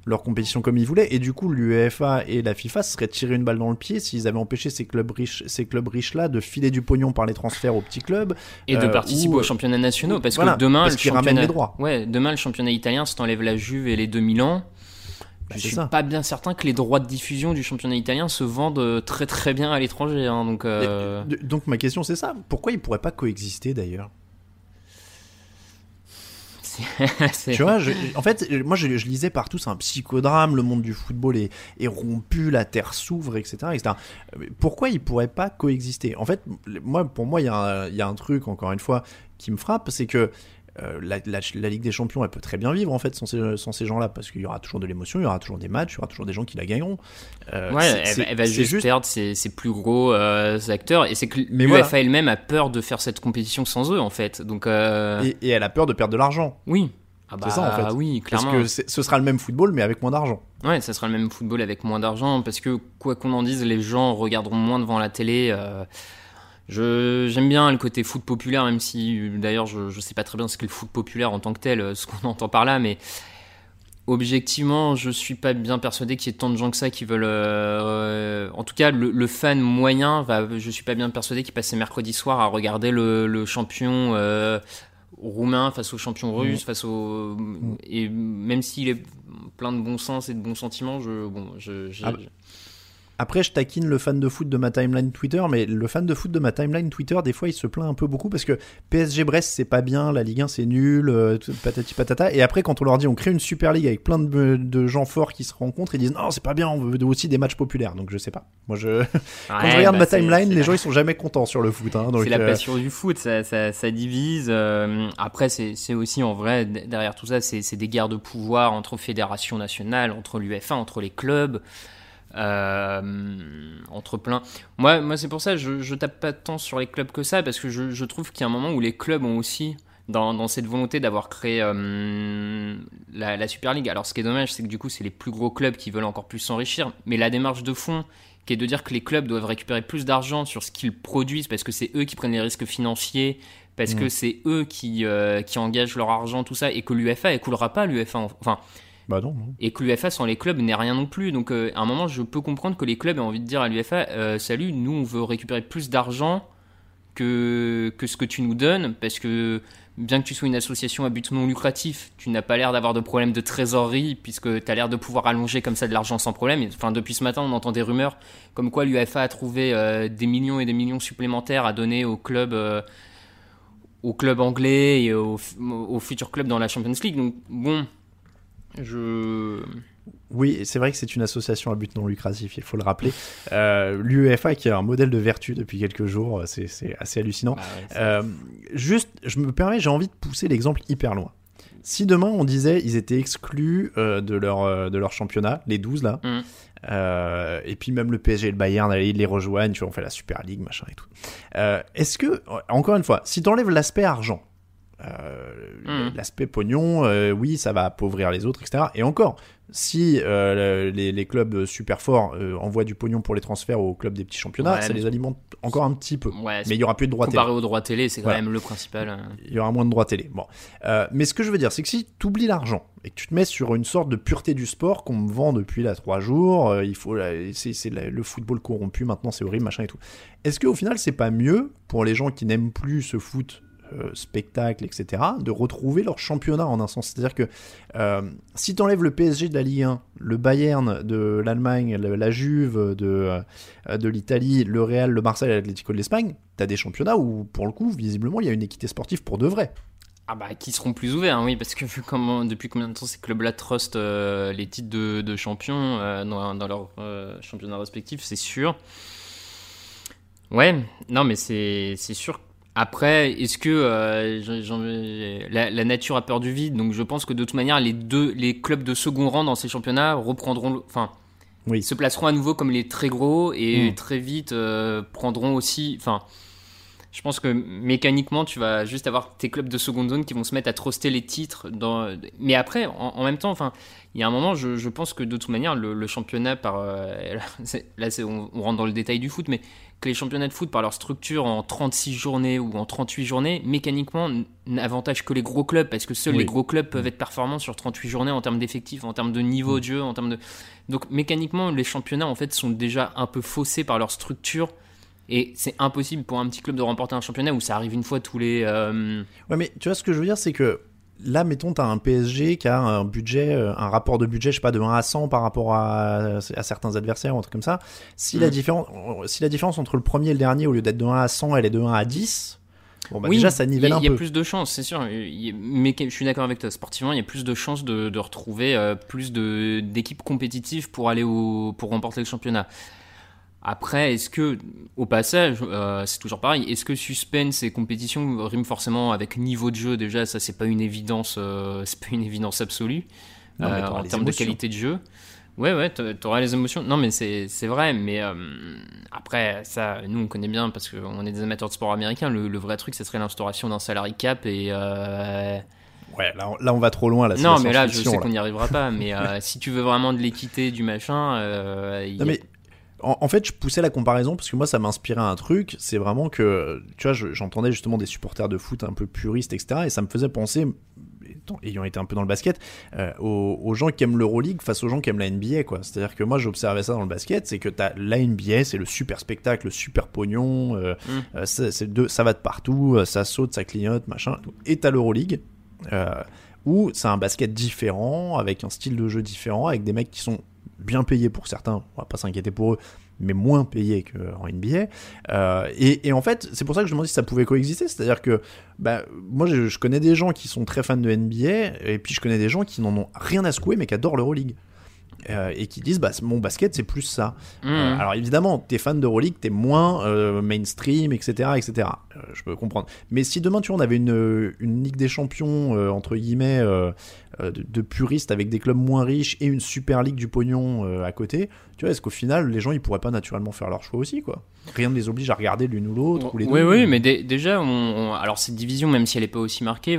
leur compétition comme ils voulaient et du coup l'UEFA et la FIFA se seraient tiré une balle dans le pied s'ils avaient empêché ces clubs riches ces clubs riches là de filer du pognon par les transferts aux petits clubs Et de Euh, participer ou- aux championnats nationaux, parce voilà, que demain, parce le championnat, les droits. ouais, demain, le championnat italien, si t'enlèves la Juve et les deux Milan, Bah, je suis ça. pas bien certain que les droits de diffusion du championnat italien se vendent euh, très très bien à l'étranger. hein, donc, euh, Et- de- Donc ma question c'est ça, pourquoi ils pourraient pas coexister d'ailleurs? Tu vois, je- en fait, moi je, je lisais partout, c'est un psychodrame, le monde du football est, est rompu, la terre s'ouvre, etc., etc. Euh, Pourquoi ils pourraient pas coexister? En fait, moi, pour moi, y, il y a un truc, encore une fois, qui me frappe, c'est que euh, la, la- la Ligue des Champions, elle peut très bien vivre en fait sans ces, sans ces gens-là, parce qu'il y aura toujours de l'émotion, il y aura toujours des matchs, il y aura toujours des gens qui la gagneront. Euh, Ouais, elle, va- elle va c'est juste, perdre ses, ses plus gros euh, acteurs. Et c'est que l'UEFA voilà. elle-même a peur de faire cette compétition sans eux, en fait. Donc, euh, Et, et elle a peur de perdre de l'argent. oui. Ah C'est ça, en fait. bah Oui, Parce clairement. que c'est- ce sera le même football, mais avec moins d'argent. Ouais, ça sera le même football avec moins d'argent parce que quoi qu'on en dise, les gens regarderont moins devant la télé. Je j'aime bien le côté foot populaire, même si d'ailleurs je je sais pas très bien ce qu'est le foot populaire en tant que tel, euh, ce qu'on entend par là, mais objectivement, je suis pas bien persuadé qu'il y ait tant de gens que ça qui veulent. euh, en tout cas, le, le fan moyen va. Je suis pas bien persuadé qu'il passe mercredi soir à regarder le, le champion. euh, roumain face au champion russe face au et même s'il est plein de bon sens et de bons sentiments je bon je, je- Ah bah, Après, je taquine le fan de foot de ma timeline Twitter, mais le fan de foot de ma timeline Twitter, des fois, il se plaint un peu beaucoup parce que PSG Brest, c'est pas bien, la Ligue 1, c'est nul, euh, patati patata. Et après, quand on leur dit on crée une Super League avec plein de, de gens forts qui se rencontrent, ils disent non, c'est pas bien, on veut aussi des matchs populaires. Donc, je sais pas. Moi, je... quand Ouais, je regarde bah, ma timeline, les gens, ils sont jamais contents sur le foot. Hein, c'est la euh, passion du foot, ça, ça, ça divise. euh, après, c'est aussi en vrai, derrière tout ça, c'est c'est des guerres de pouvoir entre fédérations nationales, entre l'UFA, entre les clubs, euh, entre plein. Moi, moi c'est pour ça, je, je tape pas tant sur les clubs que ça, parce que je, je trouve qu'il y a un moment où les clubs ont aussi, dans, dans cette volonté d'avoir créé euh, la, la Super League. Alors, ce qui est dommage, c'est que du coup, c'est les plus gros clubs qui veulent encore plus s'enrichir, mais la démarche de fond qui est de dire que les clubs doivent récupérer plus d'argent sur ce qu'ils produisent parce que c'est eux qui prennent les risques financiers, parce que c'est eux qui, euh, qui engagent leur argent, tout ça, et que l'UFA, elle coulera pas, l'UFA. Enfin, Bah non, et que l'UFA sans les clubs n'est rien non plus. Donc euh, à un moment, je peux comprendre que les clubs aient envie de dire à l'UFA euh, Salut, nous on veut récupérer plus d'argent que, que ce que tu nous donnes, parce que bien que tu sois une association à but non lucratif, tu n'as pas l'air d'avoir de problème de trésorerie, puisque tu as l'air de pouvoir allonger comme ça de l'argent sans problème. Enfin, depuis ce matin, on entend des rumeurs comme quoi l'UFA a trouvé euh, des millions et des millions supplémentaires à donner aux clubs. aux clubs anglais et aux, aux futurs clubs dans la Champions League. Donc, bon, je. Oui, c'est vrai que c'est une association à but non lucratif, il faut le rappeler. Euh, L'UEFA qui a un modèle de vertu depuis quelques jours, c'est c'est assez hallucinant. Ouais, c'est- Euh, juste, je me permets, j'ai envie de pousser l'exemple hyper loin. Si demain on disait ils étaient exclus euh, de, leur, euh, de leur championnat, les 12 là, Mm. euh, et puis même le PSG et le Bayern, ils les rejoignent, tu vois, on fait la Super League, machin et tout. Euh, Est-ce que, encore une fois, si t'enlèves l'aspect argent, euh, Mm. l'aspect pognon, euh, oui, ça va appauvrir les autres, etc. Et encore, si euh, les, les clubs super forts envoient du pognon pour les transferts aux clubs des petits championnats, Ouais, ça les alimente encore un petit peu. Ouais, Mais il y aura plus de droits télé. comparé aux droits télé, c'est quand Voilà. même le principal. euh. Il y aura moins de droits télé. Bon. Mais ce que je veux dire, c'est que si tu oublies l'argent et que tu te mets sur une sorte de pureté du sport qu'on me vend depuis là trois jours, il faut, c'est le football corrompu maintenant, c'est horrible, machin et tout. Est-ce qu'au final, c'est pas mieux pour les gens qui n'aiment plus ce foot euh, spectacle, etc., de retrouver leur championnat en un sens C'est-à-dire que euh, si tu enlèves le PSG de la Ligue 1, le Bayern de l'Allemagne, le- la Juve de, euh, de l'Italie, le Real, le Marseille, l'Atlético de l'Espagne, tu as des championnats où, pour le coup, visiblement, il y a une équité sportive pour de vrai. Ah bah qui seront plus ouverts, hein, oui, parce que vu comment, depuis combien de temps ces clubs-là trustent euh, les titres de, de champions dans, dans leur championnat respectif, c'est sûr. Ouais, non mais c'est sûr. Après, est-ce que euh, la, la nature a peur du vide? Donc je pense que de toute manière, les deux les clubs de second rang dans ces championnats reprendront, enfin, Oui. se placeront à nouveau comme les très gros et Mm. très vite euh, prendront aussi, enfin. Je pense que mécaniquement, tu vas juste avoir tes clubs de seconde zone qui vont se mettre à truster les titres. Dans... Mais après, en, en même temps, enfin, il y a un moment, je, je pense que de toute manière, le, le championnat, par, euh, là, on rentre dans le détail du foot, mais que les championnats de foot, par leur structure en 36 journées ou en 38 journées, mécaniquement, n'avantagent que les gros clubs, parce que seuls Oui. les gros clubs peuvent être performants sur 38 journées en termes d'effectifs, en termes de niveau de jeu, en termes de... Donc mécaniquement, les championnats, en fait, sont déjà un peu faussés par leur structure. Et c'est impossible pour un petit club de remporter un championnat où ça arrive une fois tous les. euh, Ouais, mais tu vois, ce que je veux dire, c'est que là, mettons, tu as un PSG qui a un budget, euh, un rapport de budget, je sais pas, de 1 à 100 par rapport à, à certains adversaires ou un truc comme ça. Si, la Mm. différence, si la différence entre le premier et le dernier, au lieu d'être de 1 à 100, elle est de 1 à 10, bon, bah oui, déjà, ça y nivelle a- un Il y a peu. plus de chances, c'est sûr. Y Mais je suis d'accord avec toi. Sportivement, il y a plus de chances de, de retrouver euh, plus d'équipes compétitives pour aller au, pour remporter le championnat. Après, est-ce que, au passage, euh, c'est toujours pareil, est-ce que suspense et compétition riment forcément avec niveau de jeu Déjà, ça, c'est pas une évidence, euh, c'est pas une évidence absolue Non, euh, en termes de qualité de jeu. Ouais, ouais, t'a- t'auras les émotions. Non, mais c'est vrai, mais euh, après, ça, nous, on connaît bien parce qu'on est des amateurs de sport américain. Le, le vrai truc, ce serait l'instauration d'un salary cap et. euh, Ouais, là, on- là, on va trop loin. Là, non, mais là, je sais qu'on n'y arrivera pas. Mais euh, si tu veux vraiment de l'équité, du machin, y Non, mais en, en fait, je poussais la comparaison parce que moi, ça m'inspirait un truc. C'est vraiment que, tu vois, je- j'entendais justement des supporters de foot un peu puristes, etc. Et ça me faisait penser, étant- ayant été un peu dans le basket, euh, aux, aux gens qui aiment l'Euroleague face aux gens qui aiment la NBA, quoi. C'est-à-dire que moi, j'observais ça dans le basket, c'est que t'as la NBA, c'est le super spectacle, le super pognon, euh, Mm. euh, c'est- c'est de- ça va de partout, ça saute, ça clignote, machin. Et t'as l'Euroleague. Euh, où c'est un basket différent, avec un style de jeu différent, avec des mecs qui sont bien payés pour certains, on va pas s'inquiéter pour eux, mais moins payés qu'en NBA. Euh, et, en fait, c'est pour ça que je me demande si ça pouvait coexister. C'est-à-dire que bah, moi, je, je connais des gens qui sont très fans de NBA, et puis je connais des gens qui n'en ont rien à secouer, mais qui adorent l'Euroleague. Euh, et qui disent bah, mon basket c'est plus ça. Mmh. Euh, alors évidemment, t'es fan d'Euroleague, t'es moins euh, mainstream, etc., etc. Je peux comprendre. Mais si demain tu vois, on avait une, une Ligue des Champions entre guillemets de, de puristes avec des clubs moins riches et une Super Ligue du pognon à côté, tu vois, est-ce qu'au final les gens ils pourraient pas naturellement faire leur choix aussi quoi? Rien ne les oblige à regarder l'une ou l'autre ou les Oui, deux. oui, mais dé- déjà, on, on- alors cette division, même si elle n'est pas aussi marquée,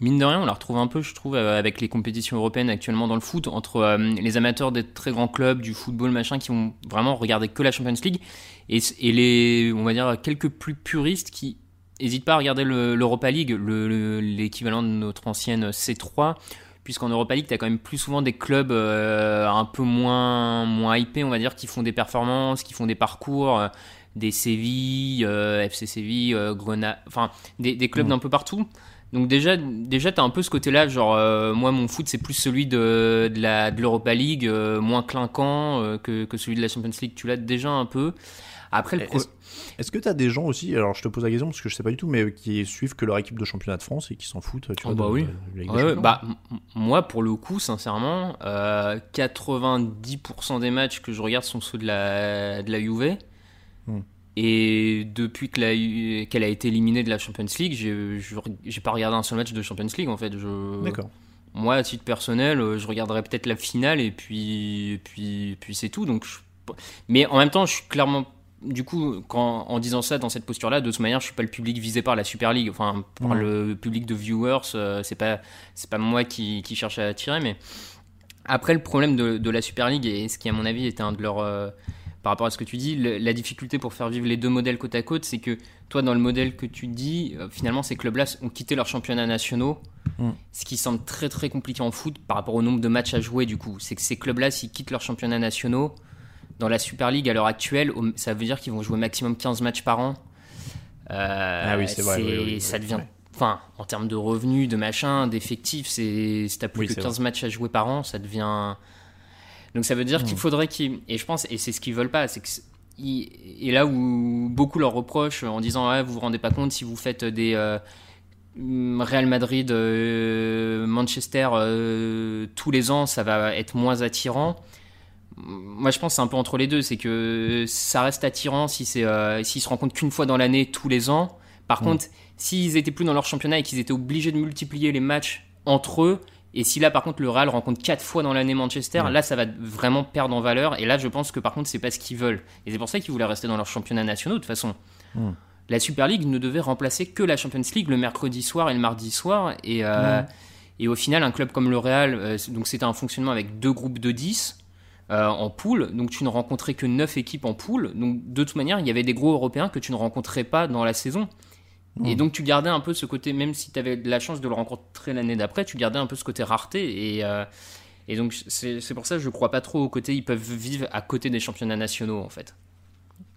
mine de rien, on la retrouve un peu, je trouve, euh, avec les compétitions européennes actuellement dans le foot, entre euh, les amateurs des très grands clubs, du football, machin, qui vont vraiment regarder que la Champions League, et, et les, on va dire, quelques plus puristes qui n'hésitent pas à regarder le- l'Europa League, le- le- l'équivalent de notre ancienne C3, puisqu'en Europa League, tu as quand même plus souvent des clubs euh, un peu moins, moins hypés, on va dire, qui font des performances, qui font des parcours, euh, des Séville, FC Séville, Grenade, enfin, des, des clubs Mm. d'un peu partout. Donc déjà, déjà tu as un peu ce côté-là, genre, euh, moi, mon foot, c'est plus celui de, de la- de l'Europa League, euh, moins clinquant euh, que, que celui de la Champions League. Tu l'as déjà un peu. Après, le pro- Est-ce est-ce que tu as des gens aussi, alors je te pose la question parce que je sais pas du tout, mais qui suivent que leur équipe de championnat de France et qui s'en foutent, tu Oh, vois, bah oui. Ouais, bah, m- moi, pour le coup, sincèrement, euh, 90% des matchs que je regarde sont ceux de la, de la Juve. Hmm. Et depuis qu'elle a été éliminée de la Champions League, j'ai pas regardé un seul match de Champions League en fait. D'accord. moi, à titre personnel, euh, je regarderai peut-être la finale et puis, et puis, et puis c'est tout. Donc, je- mais en même temps, je suis clairement, du coup, quand, en disant ça dans cette posture-là, de toute manière, je suis pas le public visé par la Super League, enfin par le public de viewers. euh, c'est pas, c'est pas moi qui, qui cherche à attirer, mais après le problème de, de la Super League et ce qui à mon avis était un de leurs euh, par rapport à ce que tu dis, le- la difficulté pour faire vivre les deux modèles côte à côte, c'est que toi, dans le modèle que tu dis, euh, finalement, ces clubs-là ont quitté leurs championnats nationaux, Mm. ce qui semble très très compliqué en foot par rapport au nombre de matchs à jouer, du coup. C'est que ces clubs-là, s'ils quittent leurs championnats nationaux, dans la Super League à l'heure actuelle, ça veut dire qu'ils vont jouer maximum 15 matchs par an. Euh, Ah oui, c'est vrai, oui, oui, ça devient. Enfin, en termes de revenus, de machin, d'effectifs, c'est si t'as plus que c'est 15 matchs à jouer par an, ça devient. Donc ça veut dire Hmm. qu'il faudrait qu'ils. Et je pense, et c'est ce qu'ils veulent pas, c'est que. ils- Et là où beaucoup leur reprochent en disant ouais, vous vous rendez pas compte si vous faites des euh, Real Madrid, euh, Manchester euh, tous les ans, ça va être moins attirant. Moi, je pense que c'est un peu entre les deux. C'est que ça reste attirant si c'est euh, s'ils se rencontrent qu'une fois dans l'année, tous les ans. Par Mm. contre, s'ils étaient plus dans leur championnat et qu'ils étaient obligés de multiplier les matchs entre eux, et si là, par contre, le Real rencontre quatre fois dans l'année Manchester, Ouais. là, ça va vraiment perdre en valeur. Et là, je pense que par contre, c'est pas ce qu'ils veulent. Et c'est pour ça qu'ils voulaient rester dans leur championnat nationaux, de toute façon. Mm. La Super League ne devait remplacer que la Champions League le mercredi soir et le mardi soir. Et, euh, et au final, un club comme le Real, euh, donc c'était un fonctionnement avec deux groupes de 10 euh, en poule. Donc tu ne rencontrais que 9 équipes en poule. Donc de toute manière, il y avait des gros Européens que tu ne rencontrais pas dans la saison. Et Mm. donc tu gardais un peu ce côté, même si tu avais de la chance de le rencontrer l'année d'après, tu gardais un peu ce côté rareté. Et, euh, et donc c'est c'est pour ça que je crois pas trop au côté, ils peuvent vivre à côté des championnats nationaux en fait.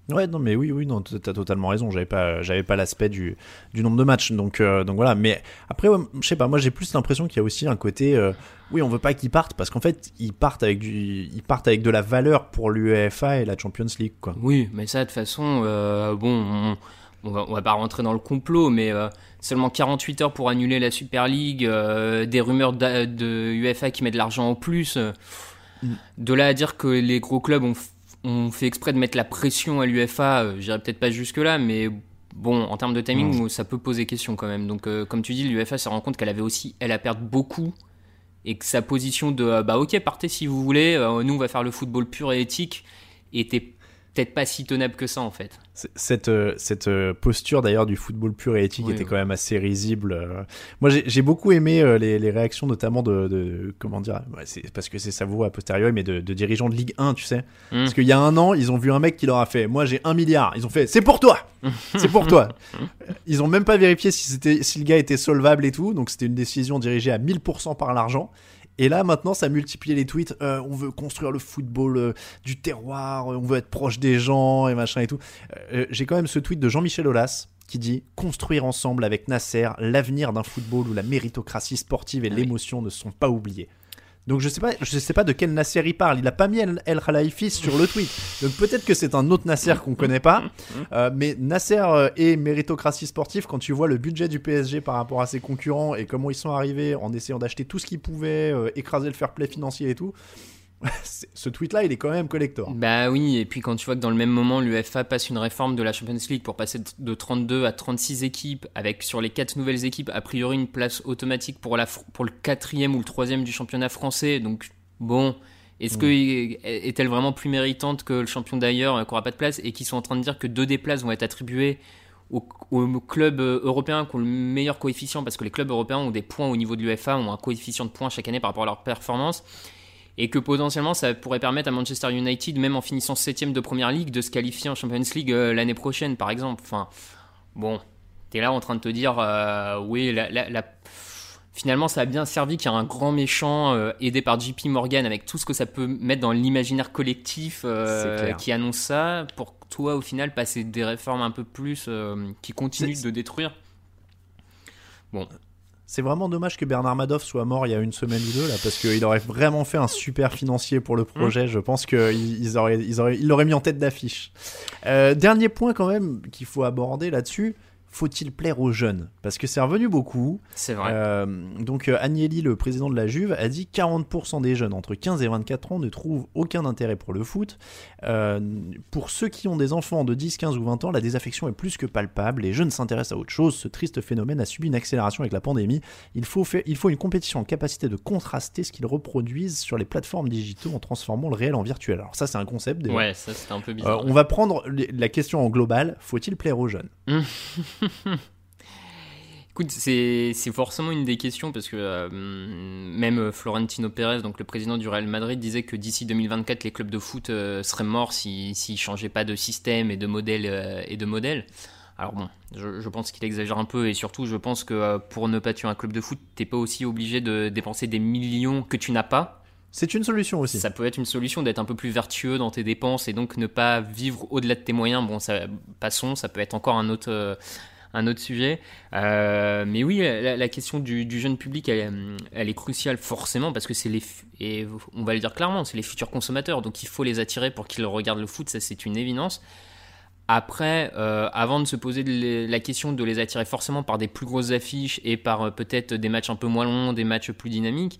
Ouais, non, mais oui, oui, non, t'as totalement raison. J'avais pas, j'avais pas l'aspect du, du nombre de matchs, donc, euh, donc voilà. Mais après, ouais, je sais pas, moi j'ai plus l'impression qu'il y a aussi un côté, euh, oui, on veut pas qu'ils partent parce qu'en fait, ils partent avec du, ils partent avec de la valeur pour l'UEFA et la Champions League, quoi. Oui, mais ça de toute façon, euh, bon, on, on va, on va pas rentrer dans le complot, mais euh, seulement 48 heures pour annuler la Super League, euh, des rumeurs de UEFA qui met de l'argent en plus. euh, Mm. De là à dire que les gros clubs ont, fait exprès de mettre la pression à l'UEFA, j'irai peut-être pas jusque-là, mais bon, en termes de timing, ça peut poser question quand même. Donc, comme tu dis, l'UEFA se rend compte qu'elle avait aussi, elle a perdu beaucoup. Et que sa position de bah ok partez si vous voulez, nous on va faire le football pur et éthique était peut-être pas si tenable que ça en fait. Cette, euh, cette euh, posture d'ailleurs du football pur et éthique Oui, était oui. quand même assez risible. euh. Moi j'ai beaucoup aimé les, les réactions notamment de, de- comment dire, parce que c'est savoureux a posteriori, mais de, de dirigeants de Ligue 1, tu sais. Mm. Parce qu'il y a un an, ils ont vu un mec qui leur a fait, moi j'ai un milliard. Ils ont fait, c'est pour toi, c'est pour toi. Ils ont même pas vérifié si si le gars était solvable et tout, donc c'était une décision dirigée à 1000% par l'argent. Et là, maintenant, ça multiplié les tweets. euh, on veut construire le football euh, du terroir, euh, on veut être proche des gens et machin et tout. J'ai quand même ce tweet de Jean-Michel Aulas qui dit Construire ensemble avec Nasser l'avenir d'un football où la méritocratie sportive et Oui. l'émotion ne sont pas oubliées. Donc je sais pas, je sais pas de quel Nasser il parle. Il a pas mis El, Khalifi sur le tweet. Donc peut-être que c'est un autre Nasser qu'on connaît pas. Euh, mais Nasser euh, et méritocratie sportive, quand tu vois le budget du PSG par rapport à ses concurrents et comment ils sont arrivés en essayant d'acheter tout ce qu'ils pouvaient, euh, écraser le fair play financier et tout, ce tweet-là, il est quand même collector. Bah oui, et puis quand tu vois que dans le même moment, l'UEFA passe une réforme de la Champions League pour passer de 32 à 36 équipes, avec sur les quatre nouvelles équipes, a priori une place automatique pour, la, pour le quatrième ou le troisième du championnat français. Donc bon, est-ce que est-elle vraiment plus méritante que le champion d'ailleurs, euh, qui n'aura pas de place, et qui sont en train de dire que deux des places vont être attribuées aux, aux clubs euh, européens qui ont le meilleur coefficient, parce que les clubs européens ont des points au niveau de l'UEFA, ont un coefficient de points chaque année par rapport à leur performance et que potentiellement ça pourrait permettre à Manchester United, même en finissant septième de première ligue, de se qualifier en Champions League euh, l'année prochaine, par exemple. Enfin, bon, t'es là en train de te dire, euh, oui, la, la- la- finalement ça a bien servi qu'il y a un grand méchant euh, aidé par JP Morgan avec tout ce que ça peut mettre dans l'imaginaire collectif qui annonce ça, pour toi au final passer des réformes un peu plus qui continuent de détruire. C'est vraiment dommage que Bernard Madoff soit mort il y a une semaine ou deux là, parce qu'il aurait vraiment fait un super financier pour le projet. Je pense qu'ils ils auraient, ils auraient, ils l'auraient mis en tête d'affiche. Euh, dernier point quand même qu'il faut aborder là-dessus. Faut-il plaire aux jeunes? Parce que c'est revenu beaucoup. C'est vrai. Euh, donc euh, Agnelli, le président de la Juve, a dit 40% des jeunes entre 15 et 24 ans ne trouvent aucun intérêt pour le foot. Euh, pour ceux qui ont des enfants de 10, 15 ou 20 ans, la désaffection est plus que palpable. Les jeunes s'intéressent à autre chose. Ce triste phénomène a subi une accélération avec la pandémie. Il faut, faire, il faut une compétition en capacité de contraster ce qu'ils reproduisent sur les plateformes digitaux en transformant le réel en virtuel. Alors ça c'est un concept. déjà. ouais, ça c'était un peu Euh, bizarre. on va prendre la question en global. Faut-il plaire aux jeunes? Écoute, c'est forcément une des questions parce que euh, même Florentino Pérez, donc le président du Real Madrid, disait que d'ici 2024, les clubs de foot euh, seraient morts s'ils s'ils changeaient pas de système et de modèle euh, et de modèle. Alors bon, je, je pense qu'il exagère un peu et surtout, je pense que pour ne pas tuer un club de foot, t'es pas aussi obligé de dépenser des millions que tu n'as pas. C'est une solution aussi. Ça peut être une solution d'être un peu plus vertueux dans tes dépenses et donc ne pas vivre au-delà de tes moyens. Bon, ça, passons, ça peut être encore un autre, un autre sujet. Euh, mais oui, la, question du, jeune public, elle, est- elle est cruciale forcément parce que c'est les, et on va le dire clairement, c'est les futurs consommateurs. Donc il faut les attirer pour qu'ils regardent le foot, ça c'est une évidence. Après, euh, avant de se poser la question de les attirer forcément par des plus grosses affiches et par euh, peut-être des matchs un peu moins longs, des matchs plus dynamiques,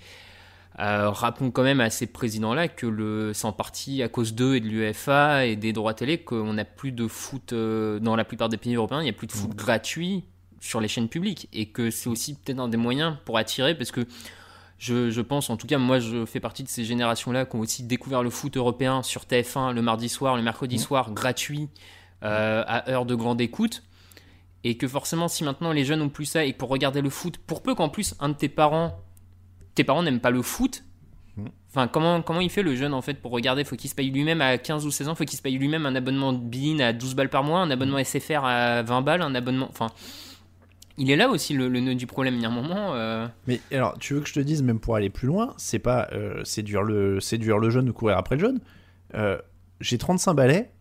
euh, rappelons quand même à ces présidents-là que le, c'est en partie à cause d'eux et de l'UEFA et des droits télé qu'on n'a plus de foot euh, dans la plupart des pays européens, il n'y a plus de foot gratuit sur les chaînes publiques et que c'est aussi peut-être un des moyens pour attirer parce que je, je pense, en tout cas, moi je fais partie de ces générations-là qui ont aussi découvert le foot européen sur TF1 le mardi soir, le mercredi soir, gratuit, euh, à heure de grande écoute. Et que forcément, si maintenant les jeunes ont plus ça et que pour regarder le foot, pour peu qu'en plus un de tes parents, tes parents n'aiment pas le foot, enfin comment, comment il fait le jeune en fait pour regarder? Faut qu'il se paye lui-même à 15 ou 16 ans, faut qu'il se paye lui-même un abonnement de Bein à 12 balles par mois, un abonnement SFR à 20 balles, un abonnement. Enfin, il est là aussi le, le nœud du problème. Il y a un moment. euh, Mais alors, tu veux que je te dise, même pour aller plus loin, c'est pas euh, séduire, le, séduire le jeune ou courir après le jeune. Euh, j'ai 35 balais,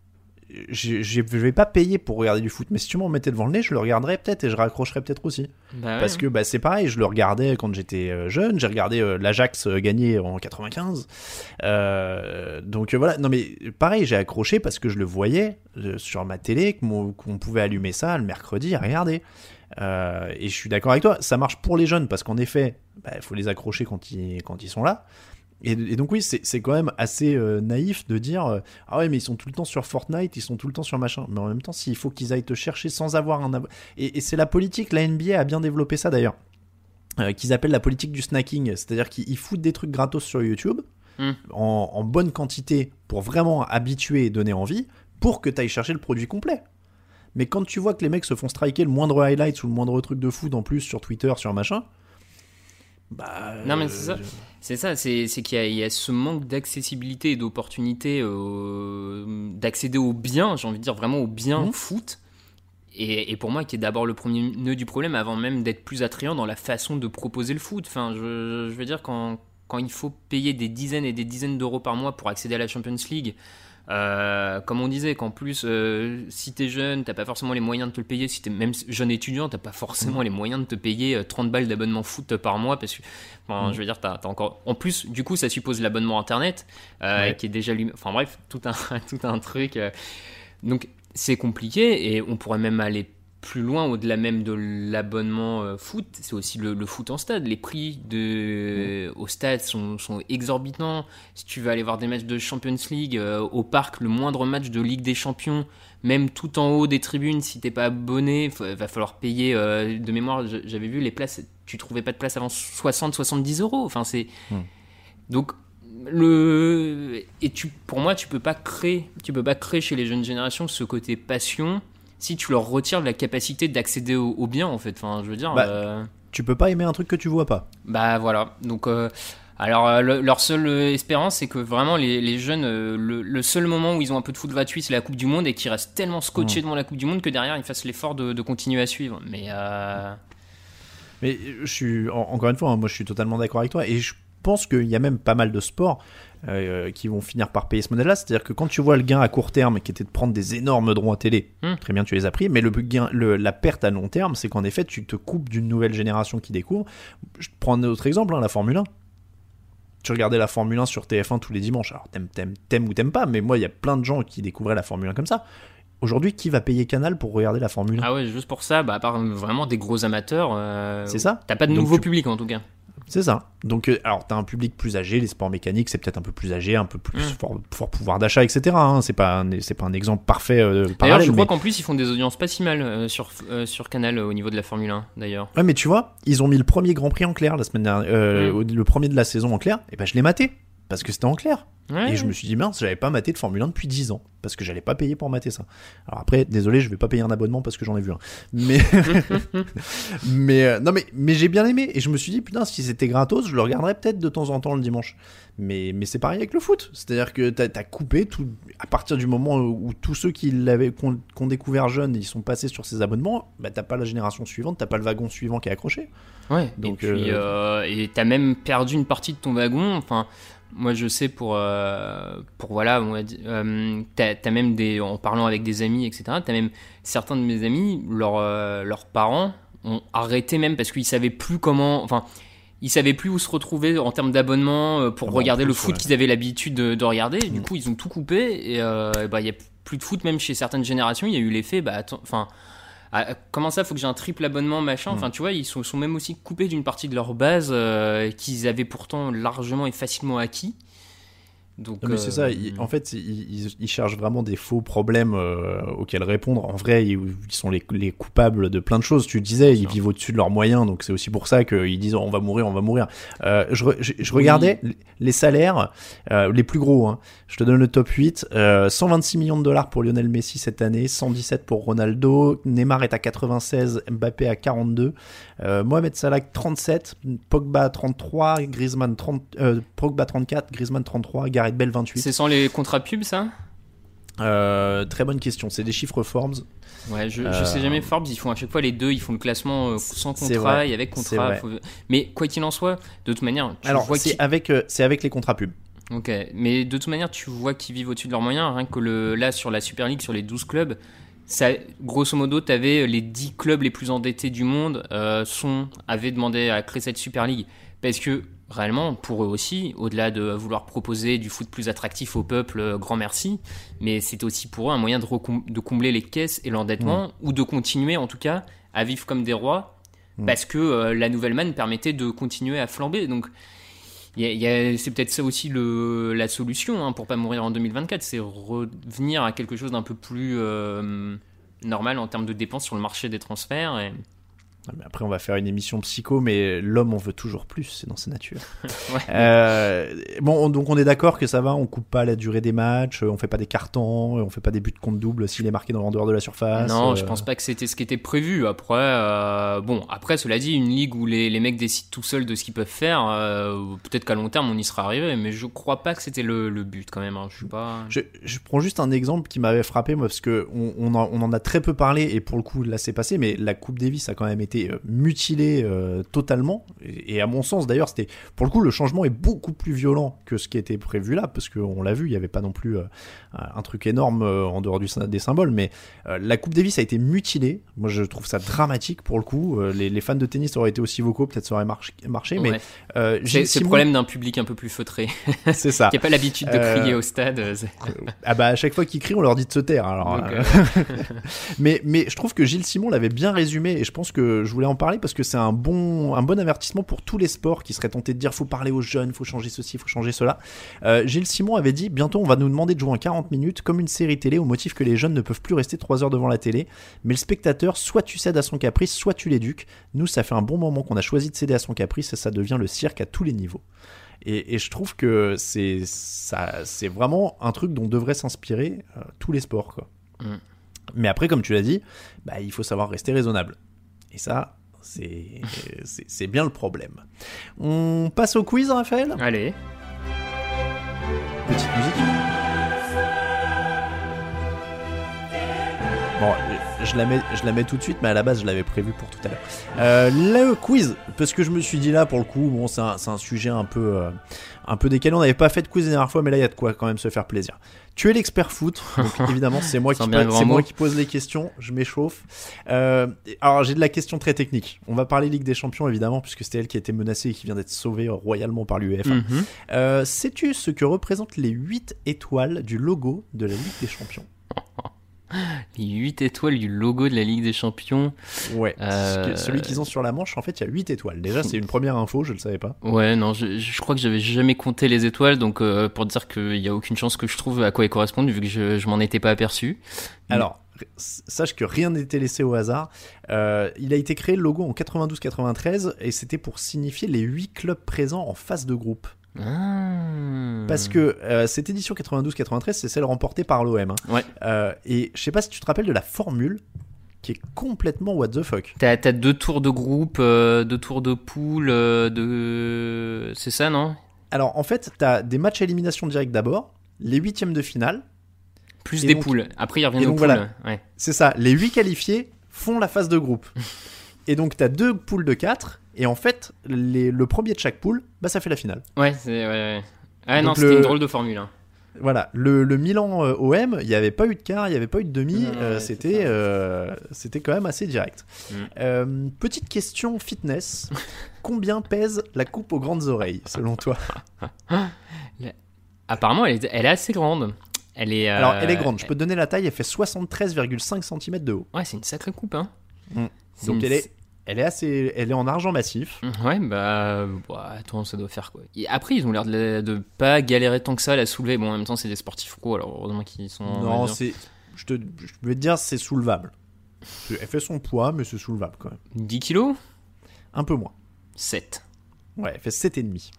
j'ai- je vais pas payer pour regarder du foot, mais si tu m'en mettais devant le nez, je le regarderais peut-être et je raccrocherais peut-être aussi. bah ouais. Parce que bah, c'est pareil, je le regardais quand j'étais euh, jeune, j'ai regardé euh, l'Ajax euh, gagner en 95. Euh, donc euh, voilà, non mais pareil, j'ai accroché parce que je le voyais sur ma télé, qu'on pouvait allumer ça le mercredi et regarder. Et je suis d'accord avec toi, ça marche pour les jeunes parce qu'en effet, il faut les accrocher quand ils, quand ils sont là. Et, et donc oui, c'est quand même assez euh, naïf de dire euh, ah ouais mais ils sont tout le temps sur Fortnite, ils sont tout le temps sur machin. Mais en même temps, s'il faut qu'ils aillent te chercher sans avoir un ab- et, et c'est la politique, la NBA a bien développé ça d'ailleurs, euh, qu'ils appellent la politique du snacking, c'est-à-dire qu'ils ils foutent des trucs gratos sur YouTube Mm. en, en bonne quantité pour vraiment habituer et donner envie. pour que tu ailles chercher le produit complet. Mais quand tu vois que les mecs se font striker le moindre highlight ou le moindre truc de foot en plus sur Twitter, sur machin, bah. Non, mais c'est ça. euh, C'est ça, c'est qu'il y, a- il y a ce manque d'accessibilité et d'opportunité euh, d'accéder au bien, j'ai envie de dire vraiment au bien Mhm. foot. Et, et pour moi, qui est d'abord le premier nœud du problème, avant même d'être plus attrayant dans la façon de proposer le foot. Enfin, je, je veux dire, quand, quand il faut payer des dizaines et des dizaines d'euros par mois pour accéder à la Champions League, euh, comme on disait, qu'en plus, euh, si t'es jeune, t'as pas forcément les moyens de te le payer. Si t'es même jeune étudiant, t'as pas forcément les moyens de te payer euh, 30 balles d'abonnement foot par mois parce que, enfin, je veux dire, t'as encore. En plus, du coup, ça suppose l'abonnement internet euh, Ouais. qui est déjà lui. Enfin bref, tout un tout un truc. euh. Donc c'est compliqué et on pourrait même aller plus loin au-delà même de l'abonnement euh, foot, c'est aussi le, le foot en stade. Les prix de, au stade sont, sont exorbitants. Si tu veux aller voir des matchs de Champions League euh, au parc, le moindre match de Ligue des Champions, même tout en haut des tribunes, si t'es pas abonné, il va falloir payer euh, de mémoire. J'avais vu les places, tu trouvais pas de place avant 60-70 euros. Enfin, c'est donc le et tu pour moi tu peux pas créer tu peux pas créer chez les jeunes générations ce côté passion si tu leur retires la capacité d'accéder au, au bien en fait enfin je veux dire Bah, euh, Tu peux pas aimer un truc que tu vois pas. bah voilà, donc euh, alors euh, le- leur seule euh, espérance c'est que vraiment les, les jeunes, le, le seul moment où ils ont un peu de foot gratuit c'est la Coupe du Monde et qu'ils restent tellement scotchés devant la Coupe du Monde que derrière ils fassent l'effort de, de continuer à suivre. Mais euh, Mais je suis, en- encore une fois, hein, moi je suis totalement d'accord avec toi et je pense qu'il y a même pas mal de sports euh, qui vont finir par payer ce modèle-là. C'est-à-dire que quand tu vois le gain à court terme qui était de prendre des énormes droits télé, Hmm. très bien tu les as pris, mais le gain, le- la perte à long terme, c'est qu'en effet tu te coupes d'une nouvelle génération qui découvre. Je te prends un autre exemple, hein, la Formule 1. Tu regardais la Formule 1 sur TF1 tous les dimanches. Alors t'aimes, t'aimes, t'aimes ou t'aimes pas, mais moi il y a plein de gens qui découvraient la Formule 1 comme ça. Aujourd'hui, qui va payer Canal pour regarder la Formule 1 ah ouais, juste pour ça, bah, à part vraiment des gros amateurs, euh, C'est ça T'as pas de Donc nouveau tu- public en tout cas. C'est ça. Donc, euh, alors, t'as un public plus âgé, les sports mécaniques, c'est peut-être un peu plus âgé, un peu plus Mm. fort, fort pouvoir d'achat, etc. hein. C'est pas, un- c'est pas un exemple parfait euh, D'ailleurs, je crois qu'en plus ils font des audiences pas si mal euh, sur sur Canal au niveau de la Formule 1 d'ailleurs. Ouais, mais tu vois, ils ont mis le premier Grand Prix en clair la semaine dernière, euh, Mm. le premier de la saison en clair. Et ben, je l'ai maté parce que c'était en clair. Ouais. Et je me suis dit mince, j'avais pas maté de Formule 1 depuis 10 ans parce que j'allais pas payer pour mater ça. Alors après, désolé, je vais pas payer un abonnement parce que j'en ai vu un. Mais mais euh, non mais mais j'ai bien aimé et je me suis dit putain si c'était gratos, je le regarderais peut-être de temps en temps le dimanche. Mais mais c'est pareil avec le foot, c'est-à-dire que t'as as coupé tout à partir du moment où, où tous ceux qui l'avaient qu'on qu'on découvert jeune, ils sont passés sur ces abonnements, bah t'as pas la génération suivante, t'as pas le wagon suivant qui est accroché. Ouais, Donc, et puis euh, euh, et t'as même perdu une partie de ton wagon. Enfin, moi je sais pour euh, pour voilà, on va dire, euh, t'as t'as même des en parlant avec des amis, etc. T'as même certains de mes amis, leurs euh, leurs parents ont arrêté même parce qu'ils savaient plus comment, enfin. Ils savaient plus où se retrouver en termes d'abonnement euh, pour Ah bah, regarder le foot ouais. qu'ils avaient l'habitude de, de regarder. Du Mm. coup, ils ont tout coupé et bah il y a plus de foot même chez certaines générations. Il y a eu l'effet, bah attends, enfin, ah, comment ça, faut que j'ai un triple abonnement, machin? Mm. Enfin, tu vois, ils sont, sont même aussi coupés d'une partie de leur base euh, qu'ils avaient pourtant largement et facilement acquis. Donc, Non, mais c'est euh, ça. ils- en fait, ils, cherchent vraiment des faux problèmes euh, auxquels répondre. En vrai, ils, ils sont les, les coupables de plein de choses. Tu disais, ils vivent au-dessus de leurs moyens, donc c'est aussi pour ça qu'ils disent on va mourir, on va mourir. Euh, je, re- je, je regardais les salaires, euh, les plus gros. hein. Je te donne le top 8. Euh, 126 millions de dollars pour Lionel Messi cette année, 117 pour Ronaldo. Neymar est à 96, Mbappé à 42. Euh, Mohamed Salah 37, Pogba 33, Griezmann 30, euh, Pogba 34, Griezmann 33, Gareth Bell 28. c'est sans les contrats pubs, ça? Euh, très bonne question. C'est des chiffres Forbes. Ouais, je, je Euh, sais jamais. Forbes, ils font à chaque fois les deux. Ils font le classement euh, sans contrat et avec contrat. faut- Mais quoi qu'il en soit, de toute manière, tu Alors, vois c'est avec, euh, c'est avec les contrats pubs. Ok, mais de toute manière, tu vois qu'ils vivent au-dessus de leurs moyens. Rien que le, là, sur la Super League, sur les 12 clubs, ça, grosso modo, tu avais les 10 clubs les plus endettés du monde euh, sont, avaient demandé à créer cette Super League. Parce que, réellement, pour eux aussi, au-delà de vouloir proposer du foot plus attractif au peuple, euh, grand merci, mais c'était aussi pour eux un moyen de, combler les caisses et l'endettement, ou de continuer, en tout cas, à vivre comme des rois, Mm. parce que euh, la nouvelle manne permettait de continuer à flamber. Donc, c'est peut-être ça aussi le, la solution hein, pour pas mourir en 2024, c'est revenir à quelque chose d'un peu plus euh, normal en termes de dépenses sur le marché des transferts. Et, Après, on va faire une émission psycho, mais l'homme en veut toujours plus, c'est dans sa nature. Ouais. Euh, bon, on- donc on est d'accord que ça va, on coupe pas la durée des matchs, on fait pas des cartons, on fait pas des buts contre double s'il est marqué dans en dehors de la surface. Non, euh, je pense pas que c'était ce qui était prévu. Après, euh, bon, après, cela dit, une ligue où les, les mecs décident tout seuls de ce qu'ils peuvent faire, euh, peut-être qu'à long terme on y sera arrivé, mais je crois pas que c'était le, le but quand même. hein. Je suis pas. Je, je prends juste un exemple qui m'avait frappé, moi, parce que on, on en, on en a très peu parlé, et pour le coup, là, c'est passé, mais la Coupe Davis a quand même été euh, mutilée euh, totalement. Et, et à mon sens, d'ailleurs, c'était, pour le coup, le changement est beaucoup plus violent que ce qui était prévu là, parce qu'on l'a vu, il n'y avait pas non plus euh, un truc énorme en dehors du, des symboles, mais la Coupe Davis a été mutilée. Moi, je trouve ça dramatique pour le coup. Les, les fans de tennis auraient été aussi vocaux, peut-être ça aurait marché, marché mais Ouais. euh, C'est le problème d'un public un peu plus feutré, c'est ça. qui a pas l'habitude de crier au stade. Ah bah à chaque fois qu'ils crient, on leur dit de se taire. Alors, Donc, euh, mais mais je trouve que Gilles Simon l'avait bien résumé et je pense que je voulais en parler parce que c'est un bon un bon avertissement pour tous les sports qui seraient tentés de dire faut parler aux jeunes, faut changer ceci, faut changer cela. Euh, Gilles Simon avait dit bientôt on va nous demander de jouer en 40 minutes comme une série télé au motif que les jeunes ne peuvent plus rester 3 heures devant la télé, mais le spectateur soit tu cèdes à son caprice, soit tu l'éduques. Nous ça fait un bon moment qu'on a choisi de céder à son caprice et ça devient le cirque à tous les niveaux. Et, et je trouve que c'est ça, c'est vraiment un truc dont devraient s'inspirer euh, tous les sports, quoi. Mm. Mais après, comme tu l'as dit, bah, il faut savoir rester raisonnable. Et ça, c'est bien le problème. On passe au quiz, Raphaël? Allez. Petite musique. Bon, je la, mets, je la mets tout de suite, mais à la base, je l'avais prévu pour tout à l'heure. Euh, le quiz, parce que je me suis dit là, pour le coup, bon, c'est un, un sujet un peu, euh, un peu décalé. On n'avait pas fait de quiz la dernière fois, mais là, il y a de quoi quand même se faire plaisir. Tu es l'expert foot, donc évidemment, c'est moi, qui, pose- moi qui les questions, je m'échauffe. Euh, alors, j'ai de la question très technique. On va parler Ligue des Champions, évidemment, puisque c'était elle qui a été menacée et qui vient d'être sauvée royalement par l'UEFA. Mhm. Euh, Sais-tu ce que représentent les 8 étoiles du logo de la Ligue des Champions? Les 8 étoiles du logo de la Ligue des Champions. Ouais. Euh, Celui qu'ils ont sur la manche, en fait, il y a 8 étoiles. Déjà, c'est une première info, je le savais pas. Ouais, non, je, je crois que j'avais jamais compté les étoiles, donc euh, pour dire qu'il y a aucune chance que je trouve à quoi elles correspondent, vu que je, je m'en étais pas aperçu. Alors, sache que rien n'était laissé au hasard. Euh, il a été créé le logo en 92-93 et c'était pour signifier les 8 clubs présents en phase de groupe. Ah. Parce que euh, cette édition 92-93, c'est celle remportée par l'OM. hein. Ouais. Euh, et je sais pas si tu te rappelles de la formule qui est complètement what the fuck. T'as t'as deux tours de groupe, euh, deux tours de poule, de... C'est ça, non? Alors, en fait, tu as des matchs à élimination directe d'abord, les huitièmes de finale, Plus des donc- poules. Après, ils reviennent aux poules. voilà. Ouais. C'est ça, les 8 qualifiés font la phase de groupe. et donc tu as deux poules de 4, et en fait, les- le premier de chaque poule, bah, ça fait la finale. Ouais, c'est... Ouais, ouais. Ah Donc non, c'était le- une drôle de formule. Hein. Voilà, le, le Milan euh, OM, il n'y avait pas eu de quart, il n'y avait pas eu de demi, euh, ouais, c'était euh, c'était quand même assez direct. Mm. Petite question fitness, combien pèse la coupe aux grandes oreilles, selon toi? Apparemment, elle est, elle est assez grande. Elle est... Alors, elle est grande, je peux te donner la taille, elle fait 73,5 cm de haut. Ouais, c'est une sacrée coupe, hein. Mm. Donc une- elle est, elle est assez, elle est en argent massif. Ouais, bah, bah, attends, ça doit faire quoi. Et après, ils ont l'air de, de pas galérer tant que ça à la soulever. Bon, en même temps, c'est des sportifs pro, alors heureusement qu'ils sont. Non, c'est, je te, je vais te dire, c'est soulevable. Elle fait son poids, mais c'est soulevable quand même. 10 kilos? Un peu moins. 7. Ouais, elle fait 7,5.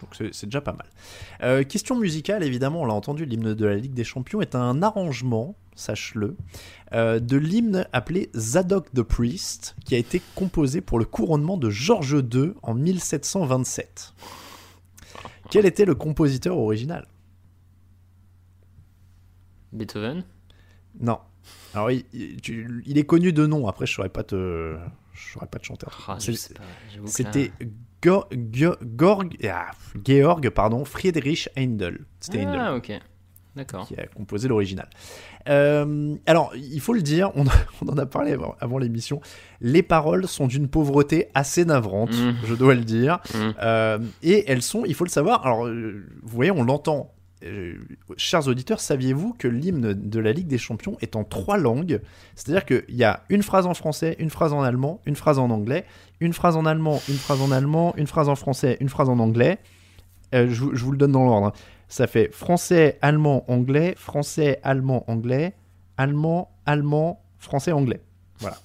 Donc c'est c'est déjà pas mal. Euh, question musicale, évidemment, on l'a entendu, l'hymne de la Ligue des Champions est un arrangement, sache-le, euh, de l'hymne appelé Zadok the Priest, qui a été composé pour le couronnement de George II en 1727. Quel était le compositeur original? Beethoven? Non. Alors, il, il- est connu de nom, après je saurais pas te... Je saurais pas te chanter. Ah, C'était Go- Gorg, ah, Georg pardon, Friedrich. C'était Händel Ah, ok. Qui a composé l'original. Euh, alors, il faut le dire, on, on en a parlé avant, avant l'émission, les paroles sont d'une pauvreté assez navrante, Mm. je dois le dire. Mm. Euh, et elles sont, il faut le savoir, alors euh, vous voyez, on l'entend. Euh, chers auditeurs, saviez-vous que l'hymne de la Ligue des Champions est en trois langues? C'est-à-dire qu'il y a une phrase en français, une phrase en allemand, une phrase en anglais, une phrase en allemand, une phrase en allemand, une phrase en français, une phrase en anglais. Je, vous- je vous le donne dans l'ordre. hein. Ça fait français, allemand, anglais, français, allemand, anglais, allemand, allemand, français, anglais. Voilà.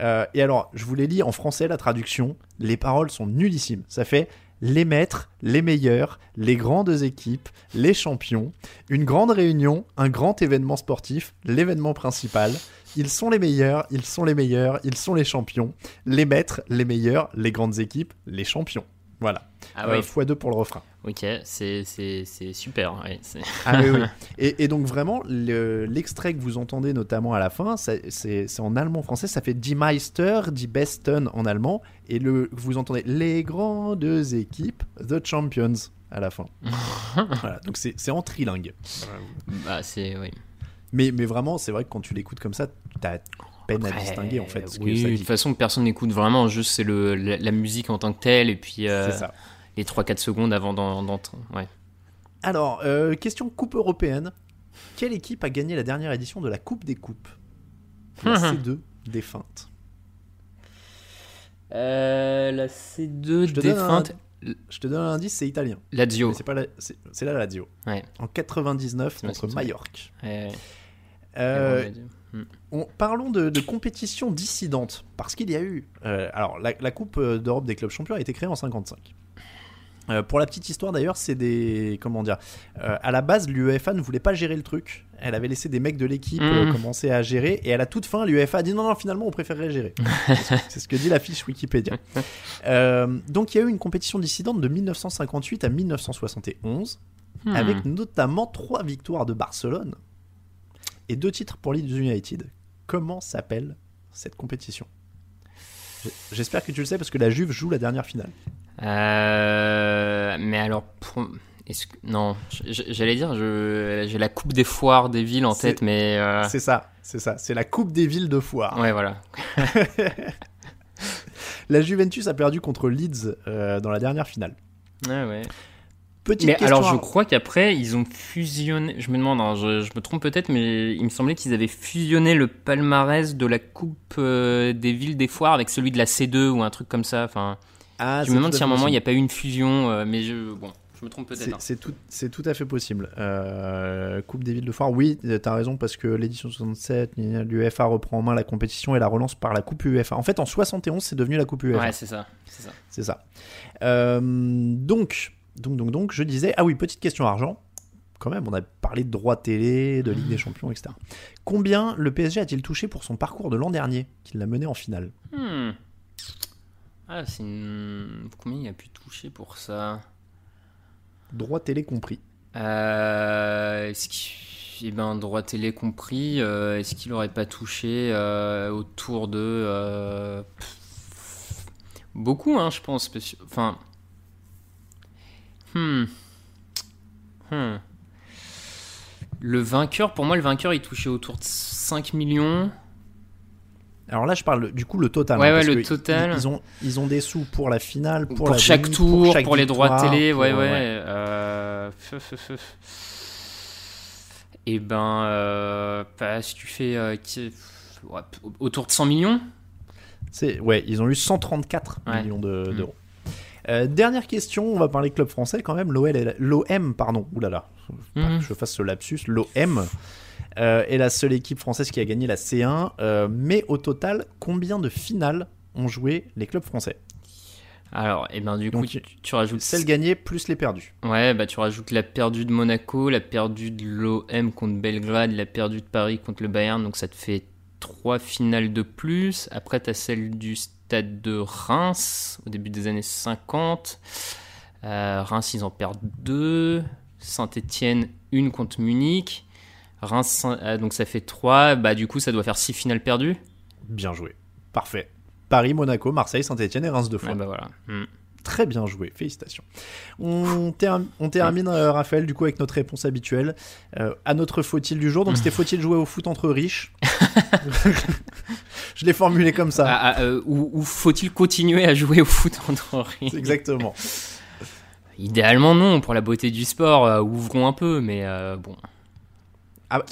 Euh, et alors, je vous l'ai lis en français, la traduction. Les paroles sont nullissimes. Ça fait les maîtres, les meilleurs, les grandes équipes, les champions, une grande réunion, un grand événement sportif, l'événement principal. Ils sont les meilleurs, ils sont les meilleurs, ils sont les champions. Les maîtres, les meilleurs, les grandes équipes, les champions. Voilà. Ah Euh, deux pour le refrain. ok, c'est super. ouais, Ah oui, oui. Et, et donc vraiment, le- l'extrait que vous entendez notamment à la fin, c'est en allemand-français, ça fait Die Meister, Die Besten en allemand, et le, vous entendez les grandes équipes, The Champions à la fin. voilà, donc c'est c'est en trilingue. bah, c'est oui. Mais, mais vraiment, c'est vrai que quand tu l'écoutes comme ça, t'as peine à Après, distinguer en fait ce que de toute façon, personne n'écoute vraiment. Juste, c'est le la, la musique en tant que telle, et puis euh, ça. les 3-4 secondes avant d'en- d'entrer. Ouais. Alors, euh, question Coupe européenne. Quelle équipe a gagné la dernière édition de la Coupe des Coupes? La C2 défunte. Euh, la C2 Je te donne un- défunte. Je te donne un indice, c'est italien. Lazio. C'est pas la- c'est la Lazio. Ouais. En 99 C'est ma contre. Majorque. Ouais, ouais. Euh. On- parlons de, de compétition dissidente parce qu'il y a eu. euh, alors la, la Coupe euh, d'Europe des clubs champions a été créée en 55. Euh, pour la petite histoire d'ailleurs, c'est des comment dire. euh, à la base, l'UEFA ne voulait pas gérer le truc. Elle avait laissé des mecs de l'équipe Mhm. commencer à gérer et à la toute fin, l'UEFA a dit non non finalement on préférerait gérer. C'est ce- que dit la fiche Wikipédia. Donc il y a eu une compétition dissidente de 1958 à 1971 Hmm. avec notamment trois victoires de Barcelone et deux titres pour Leeds United. Comment s'appelle cette compétition? J'espère que tu le sais parce que la Juve joue la dernière finale. Euh, mais alors, pour- est-ce que- non, j'allais dire, je- j'ai la coupe des foires des villes en tête, mais euh, C'est ça, c'est ça. C'est la Coupe des villes de foire. ouais, voilà. La Juventus a perdu contre Leeds euh, dans la dernière finale. Ouais, ouais. Petite Mais question. alors, je crois qu'après, ils ont fusionné. Je me demande, hein, je, je me trompe peut-être, mais il me semblait qu'ils avaient fusionné le palmarès de la coupe euh, des villes des foires avec celui de la C2 ou un truc comme ça. Enfin, Ah, je me demande si à un moment il n'y a pas eu une fusion, euh, mais je, bon, je me trompe peut-être. C'est hein. tout, c'est tout à fait possible. Euh, coupe des villes de foire, oui, t'as raison, parce que l'édition 67, l'UEFA reprend en main la compétition et la relance par la Coupe UEFA. En fait, en 71, c'est devenu la Coupe UEFA. Ouais, c'est ça, c'est ça. C'est ça. Donc, donc, donc, donc, je disais, ah oui, petite question argent. Quand même, on a parlé de droits télé, de Ligue des Champions, etc. Combien le PSG a-t-il touché pour son parcours de l'an dernier, qu'il l'a mené en finale? Hmm. Ah, c'est une... Combien il a pu toucher pour ça? Droits télé compris. euh, Est-ce qu'il... Eh ben, droit télé compris, euh, est-ce qu'il aurait pas touché euh, autour de... euh, Beaucoup, hein, je pense. Enfin... Hmm. Hmm. Le vainqueur, pour moi, le vainqueur, il touchait autour de 5 millions. Alors là, je parle du coup le total. Ouais, hein, ouais, parce le que total. Ils, ils ont, ils ont des sous pour la finale, pour, pour, la chaque demi, tour, pour, chaque les droits de télé, pour- ouais, ouais. euh, feu, feu, feu. Et ben, euh, bah, si tu fais euh, ouais, autour de 100 millions, C'est, ouais, ils ont eu 134 Ouais. millions de- Mm. Euh, dernière question, on va parler club français quand même. L'OM, pardon, oulala, pas Mhm. que je fasse ce lapsus. L'OM euh, est la seule équipe française qui a gagné la C1. euh, mais au total, combien de finales ont joué les clubs français? Alors, et ben du coup, tu, tu rajoutes Celles gagnées plus les perdues. Ouais, bah tu rajoutes la perdue de Monaco, la perdue de l'OM contre Belgrade, la perdue de Paris contre le Bayern, donc ça te fait trois finales de plus. Après, tu as celle du stade de Reims au début des années 50. Euh, Reims, ils en perdent deux. Saint-Etienne, une contre Munich. Reims, euh, donc ça fait trois. Bah du coup, ça doit faire six finales perdues. Bien joué. Parfait. Paris, Monaco, Marseille, Saint-Etienne et Reims deux fois. Ouais, bah voilà. Hmm. Très bien joué, félicitations. On, ter- on termine, euh, Raphaël, du coup, avec notre réponse habituelle. Euh, à notre faut-il du jour. Donc, c'était faut-il jouer au foot entre riches? Je l'ai formulé comme ça. Ah, ah, euh, ou ou faut-il continuer à jouer au foot entre Reims Exactement. Idéalement non, pour la beauté du sport, euh, ouvrons un peu, mais euh, bon.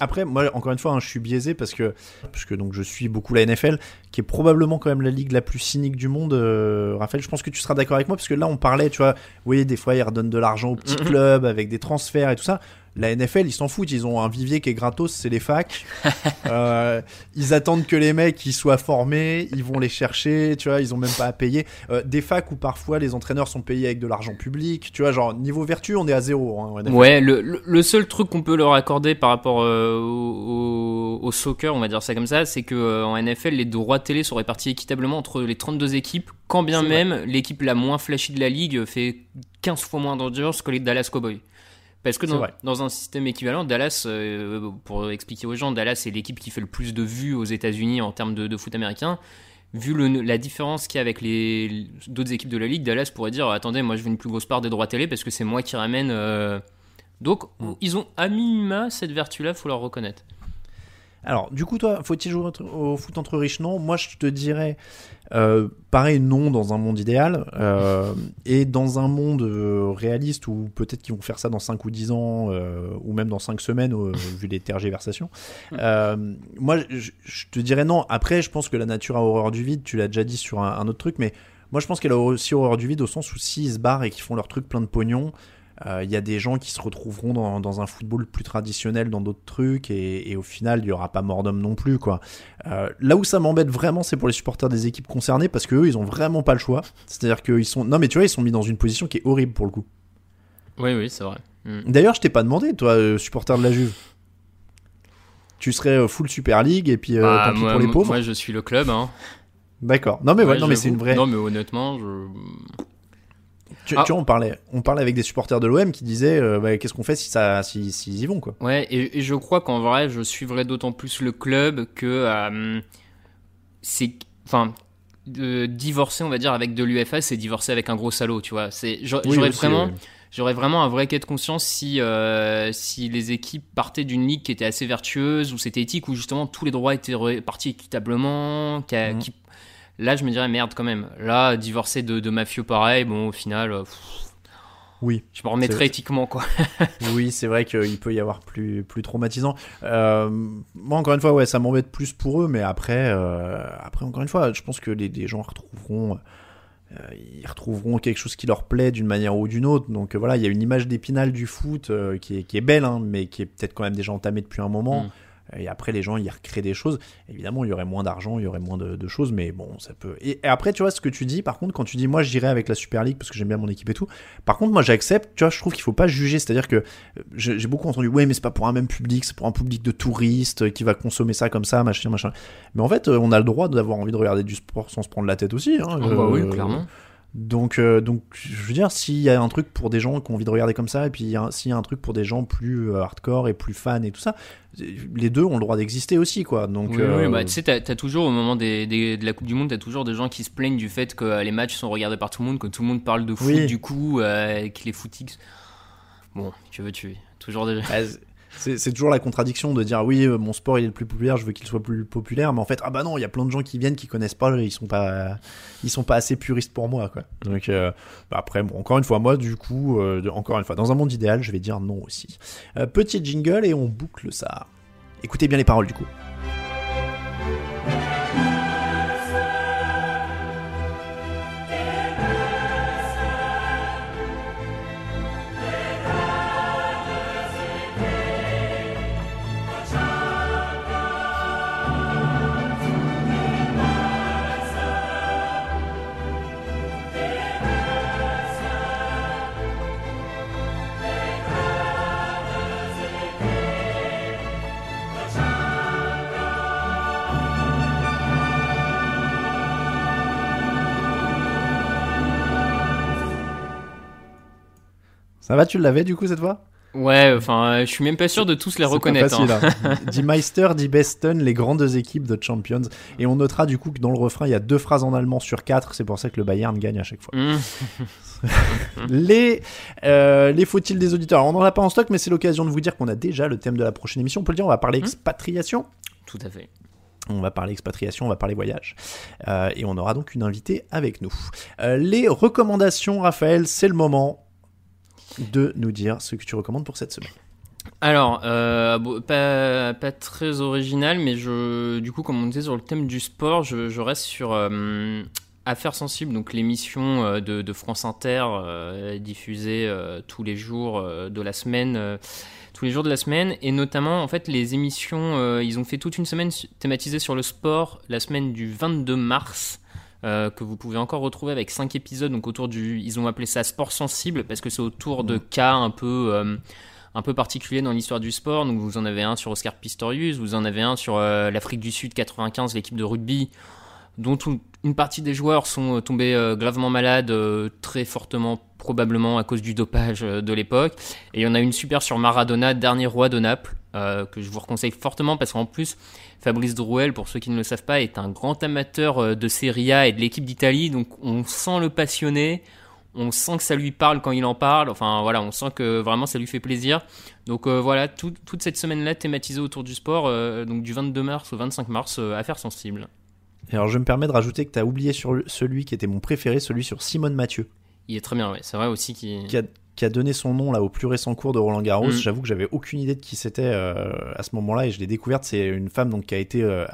Après, moi, encore une fois, hein, je suis biaisé parce que, parce que donc, je suis beaucoup la NFL. qui est probablement quand même la ligue la plus cynique du monde. euh, Raphaël, je pense que tu seras d'accord avec moi, parce que là, on parlait, tu vois, oui, des fois, ils redonnent de l'argent aux petits Mhm. clubs avec des transferts et tout ça. La NFL, ils s'en foutent, ils ont un vivier qui est gratos, c'est les facs. Euh, ils attendent que les mecs ils soient formés, ils vont les chercher, tu vois, ils ont même pas à payer. Euh, des facs où parfois les entraîneurs sont payés avec de l'argent public, tu vois, genre niveau vertu, on est à zéro. Hein. Ouais, le, le- seul truc qu'on peut leur accorder par rapport euh, au, soccer, on va dire ça comme ça, c'est que en NFL, les droits télé sont répartis équitablement entre les 32 équipes, quand bien même l'équipe la moins flashy de la ligue fait 15 fois moins d'audience que les Dallas Cowboys. Parce que dans, un système équivalent, Dallas, euh, pour expliquer aux gens, Dallas c'est l'équipe qui fait le plus de vues aux États-Unis en termes de, de foot américain. Vu le- la différence qu'il y a avec les d'autres équipes de la ligue, Dallas pourrait dire attendez, moi je veux une plus grosse part des droits télé parce que c'est moi qui ramène. euh, Donc Mm. ils ont à minima cette vertu-là, faut leur reconnaître. Alors, du coup, toi, faut-il jouer au foot entre riches? Non. Moi, je te dirais, euh, pareil, non dans un monde idéal. euh, et dans un monde euh, réaliste où peut-être qu'ils vont faire ça dans 5 ou 10 ans, ou même dans 5 semaines, vu les tergiversations. Euh, moi, je, te dirais non. Après, je pense que la nature a horreur du vide. Tu l'as déjà dit sur un, un autre truc, mais moi, je pense qu'elle a aussi horreur du vide au sens où s'ils se barrent et qu'ils font leur truc plein de pognon, il y a des gens qui se retrouveront dans, dans un football plus traditionnel, dans d'autres trucs, et, et au final, il n'y aura pas mort d'homme non plus. quoi. Euh, là où ça m'embête vraiment, c'est pour les supporters des équipes concernées, parce qu'eux, ils ont vraiment pas le choix. C'est-à-dire qu'ils sont. Non, mais tu vois, ils sont mis dans une position qui est horrible pour le coup. Oui, oui, c'est vrai. Mm. D'ailleurs, je t'ai pas demandé, toi, euh, supporter de la Juve. Tu serais euh, full Super League, et puis euh, Ah, tant pis moi, pour les pauvres. moi, je suis le club. Hein. D'accord. Non, mais ouais, Ouais, non, mais c'est une vraie. Non, mais honnêtement, je. Tu, Ah. tu vois, on parlait, on parlait avec des supporters de l'OM qui disaient euh, bah, qu'est-ce qu'on fait si ça, si, s'ils y vont, quoi. Ouais, et, et je crois qu'en vrai, je suivrais d'autant plus le club que euh, c'est, enfin, de divorcer, on va dire, avec de l'UFA, c'est divorcer avec un gros salaud, tu vois. C'est, Oui, j'aurais vraiment, j'aurais vraiment un vrai quai de conscience si, euh, si les équipes partaient d'une ligue qui était assez vertueuse, où c'était éthique, où justement tous les droits étaient répartis équitablement, qui a- Mhm. qui- là, je me dirais merde quand même. Là, divorcer de, de mafieux pareil, bon, au final, euh, pff, Oui. je me remettrais C'est- éthiquement, quoi. Oui, c'est vrai qu'il peut y avoir plus, plus traumatisant. Euh, moi, encore une fois, ouais, ça m'embête plus pour eux, mais après, euh, après, encore une fois, je pense que les, les gens retrouveront, euh, ils retrouveront quelque chose qui leur plaît d'une manière ou d'une autre. Donc voilà, il y a une image d'épinal du foot qui, est, qui est belle, hein, mais qui est peut-être quand même déjà entamée depuis un moment. Mm. Et après, les gens, ils recréent des choses. Évidemment, il y aurait moins d'argent, il y aurait moins de, de choses, mais bon, ça peut. Et, et après, tu vois, ce que tu dis, par contre, quand tu dis, moi, j'irai avec la Super League parce que j'aime bien mon équipe et tout. Par contre, moi, j'accepte, tu vois, je trouve qu'il faut pas juger. C'est-à-dire que euh, j'ai beaucoup entendu, ouais, mais c'est pas pour un même public, c'est pour un public de touristes euh, qui va consommer ça comme ça, machin, machin. Mais en fait, euh, on a le droit d'avoir envie de regarder du sport sans se prendre la tête aussi. Hein, Ah bah oui, clairement. donc, euh, donc, je veux dire, s'il y a un truc pour des gens qui ont envie de regarder comme ça, et puis y s'il y a un truc pour des gens plus euh, hardcore et plus fans et tout ça, les deux ont le droit d'exister aussi, quoi. Donc, Oui, euh, oui, bah, tu sais, t'as as toujours au moment des, des- de la Coupe du Monde, t'as toujours des gens qui se plaignent du fait que euh, les matchs sont regardés par tout le monde, que tout le monde parle de foot Oui. du coup, euh, que les footix. Bon, tu veux, tu toujours des. C'est toujours la contradiction de dire oui, euh, mon sport il est le plus populaire, je veux qu'il soit plus populaire, mais en fait, ah bah non, il y a plein de gens qui viennent qui connaissent pas, ils sont pas, ils sont pas assez puristes pour moi, quoi. Donc, euh, bah après, bon, encore une fois, moi, du coup, euh, encore une fois, dans un monde idéal, je vais dire non aussi. Petit jingle et on boucle ça. Écoutez bien les paroles, du coup. Ça va, tu l'avais du coup cette fois? Ouais, enfin, euh, je suis même pas sûr de tous les pas reconnaître. facile, hein. hein. Die Meister, Die Besten, les grandes équipes de Champions. Et on notera du coup que dans le refrain, il y a deux phrases en allemand sur quatre. C'est pour ça que le Bayern gagne à chaque fois. Mmh. Les, euh, les faut-il des auditeurs? Alors, On n'en a pas en stock, mais c'est l'occasion de vous dire qu'on a déjà le thème de la prochaine émission. On peut le dire, on va parler expatriation. Tout à fait. On va parler expatriation, on va parler voyage. Euh, et on aura donc une invitée avec nous. Euh, les recommandations, Raphaël, c'est le moment de nous dire ce que tu recommandes pour cette semaine. Alors, euh, pas, pas très original, mais je, du coup, comme on disait sur le thème du sport, je, reste sur euh, Affaires sensibles, donc l'émission euh, de, France Inter diffusée tous les jours de la semaine. tous les jours de la semaine et notamment en fait les émissions ils ont fait toute une semaine thématisée sur le sport la semaine du 22 mars euh, que vous pouvez encore retrouver avec 5 épisodes donc autour du ils ont appelé ça sport sensible parce que c'est autour de cas un peu euh, un peu particuliers dans l'histoire du sport. Donc vous en avez un sur Oscar Pistorius vous en avez un sur euh, l'Afrique du Sud 95 l'équipe de rugby dont une partie des joueurs sont euh, tombés euh, gravement malades euh, très fortement probablement à cause du dopage de l'époque. Et il y en a une super sur Maradona dernier roi de Naples euh, que je vous conseille fortement parce qu'en plus Fabrice Drouel pour ceux qui ne le savent pas est un grand amateur euh, de Serie A et de l'équipe d'Italie. Donc on sent le passionné. On sent que ça lui parle quand il en parle. Enfin voilà on sent que vraiment ça lui fait plaisir. Donc euh, voilà tout- toute cette semaine là thématisée autour du sport donc du 22 mars au 25 mars affaires sensibles Et alors, je me permets de rajouter que tu as oublié sur celui qui était mon préféré, celui sur Simone Mathieu, Il est très bien, ouais. C'est vrai aussi qu'il. qui a, qui a donné son nom là au plus récent cours de Roland Garros. Mm. J'avoue que j'avais aucune idée de qui c'était euh, à ce moment-là et je l'ai découverte. C'est une femme donc qui a été euh,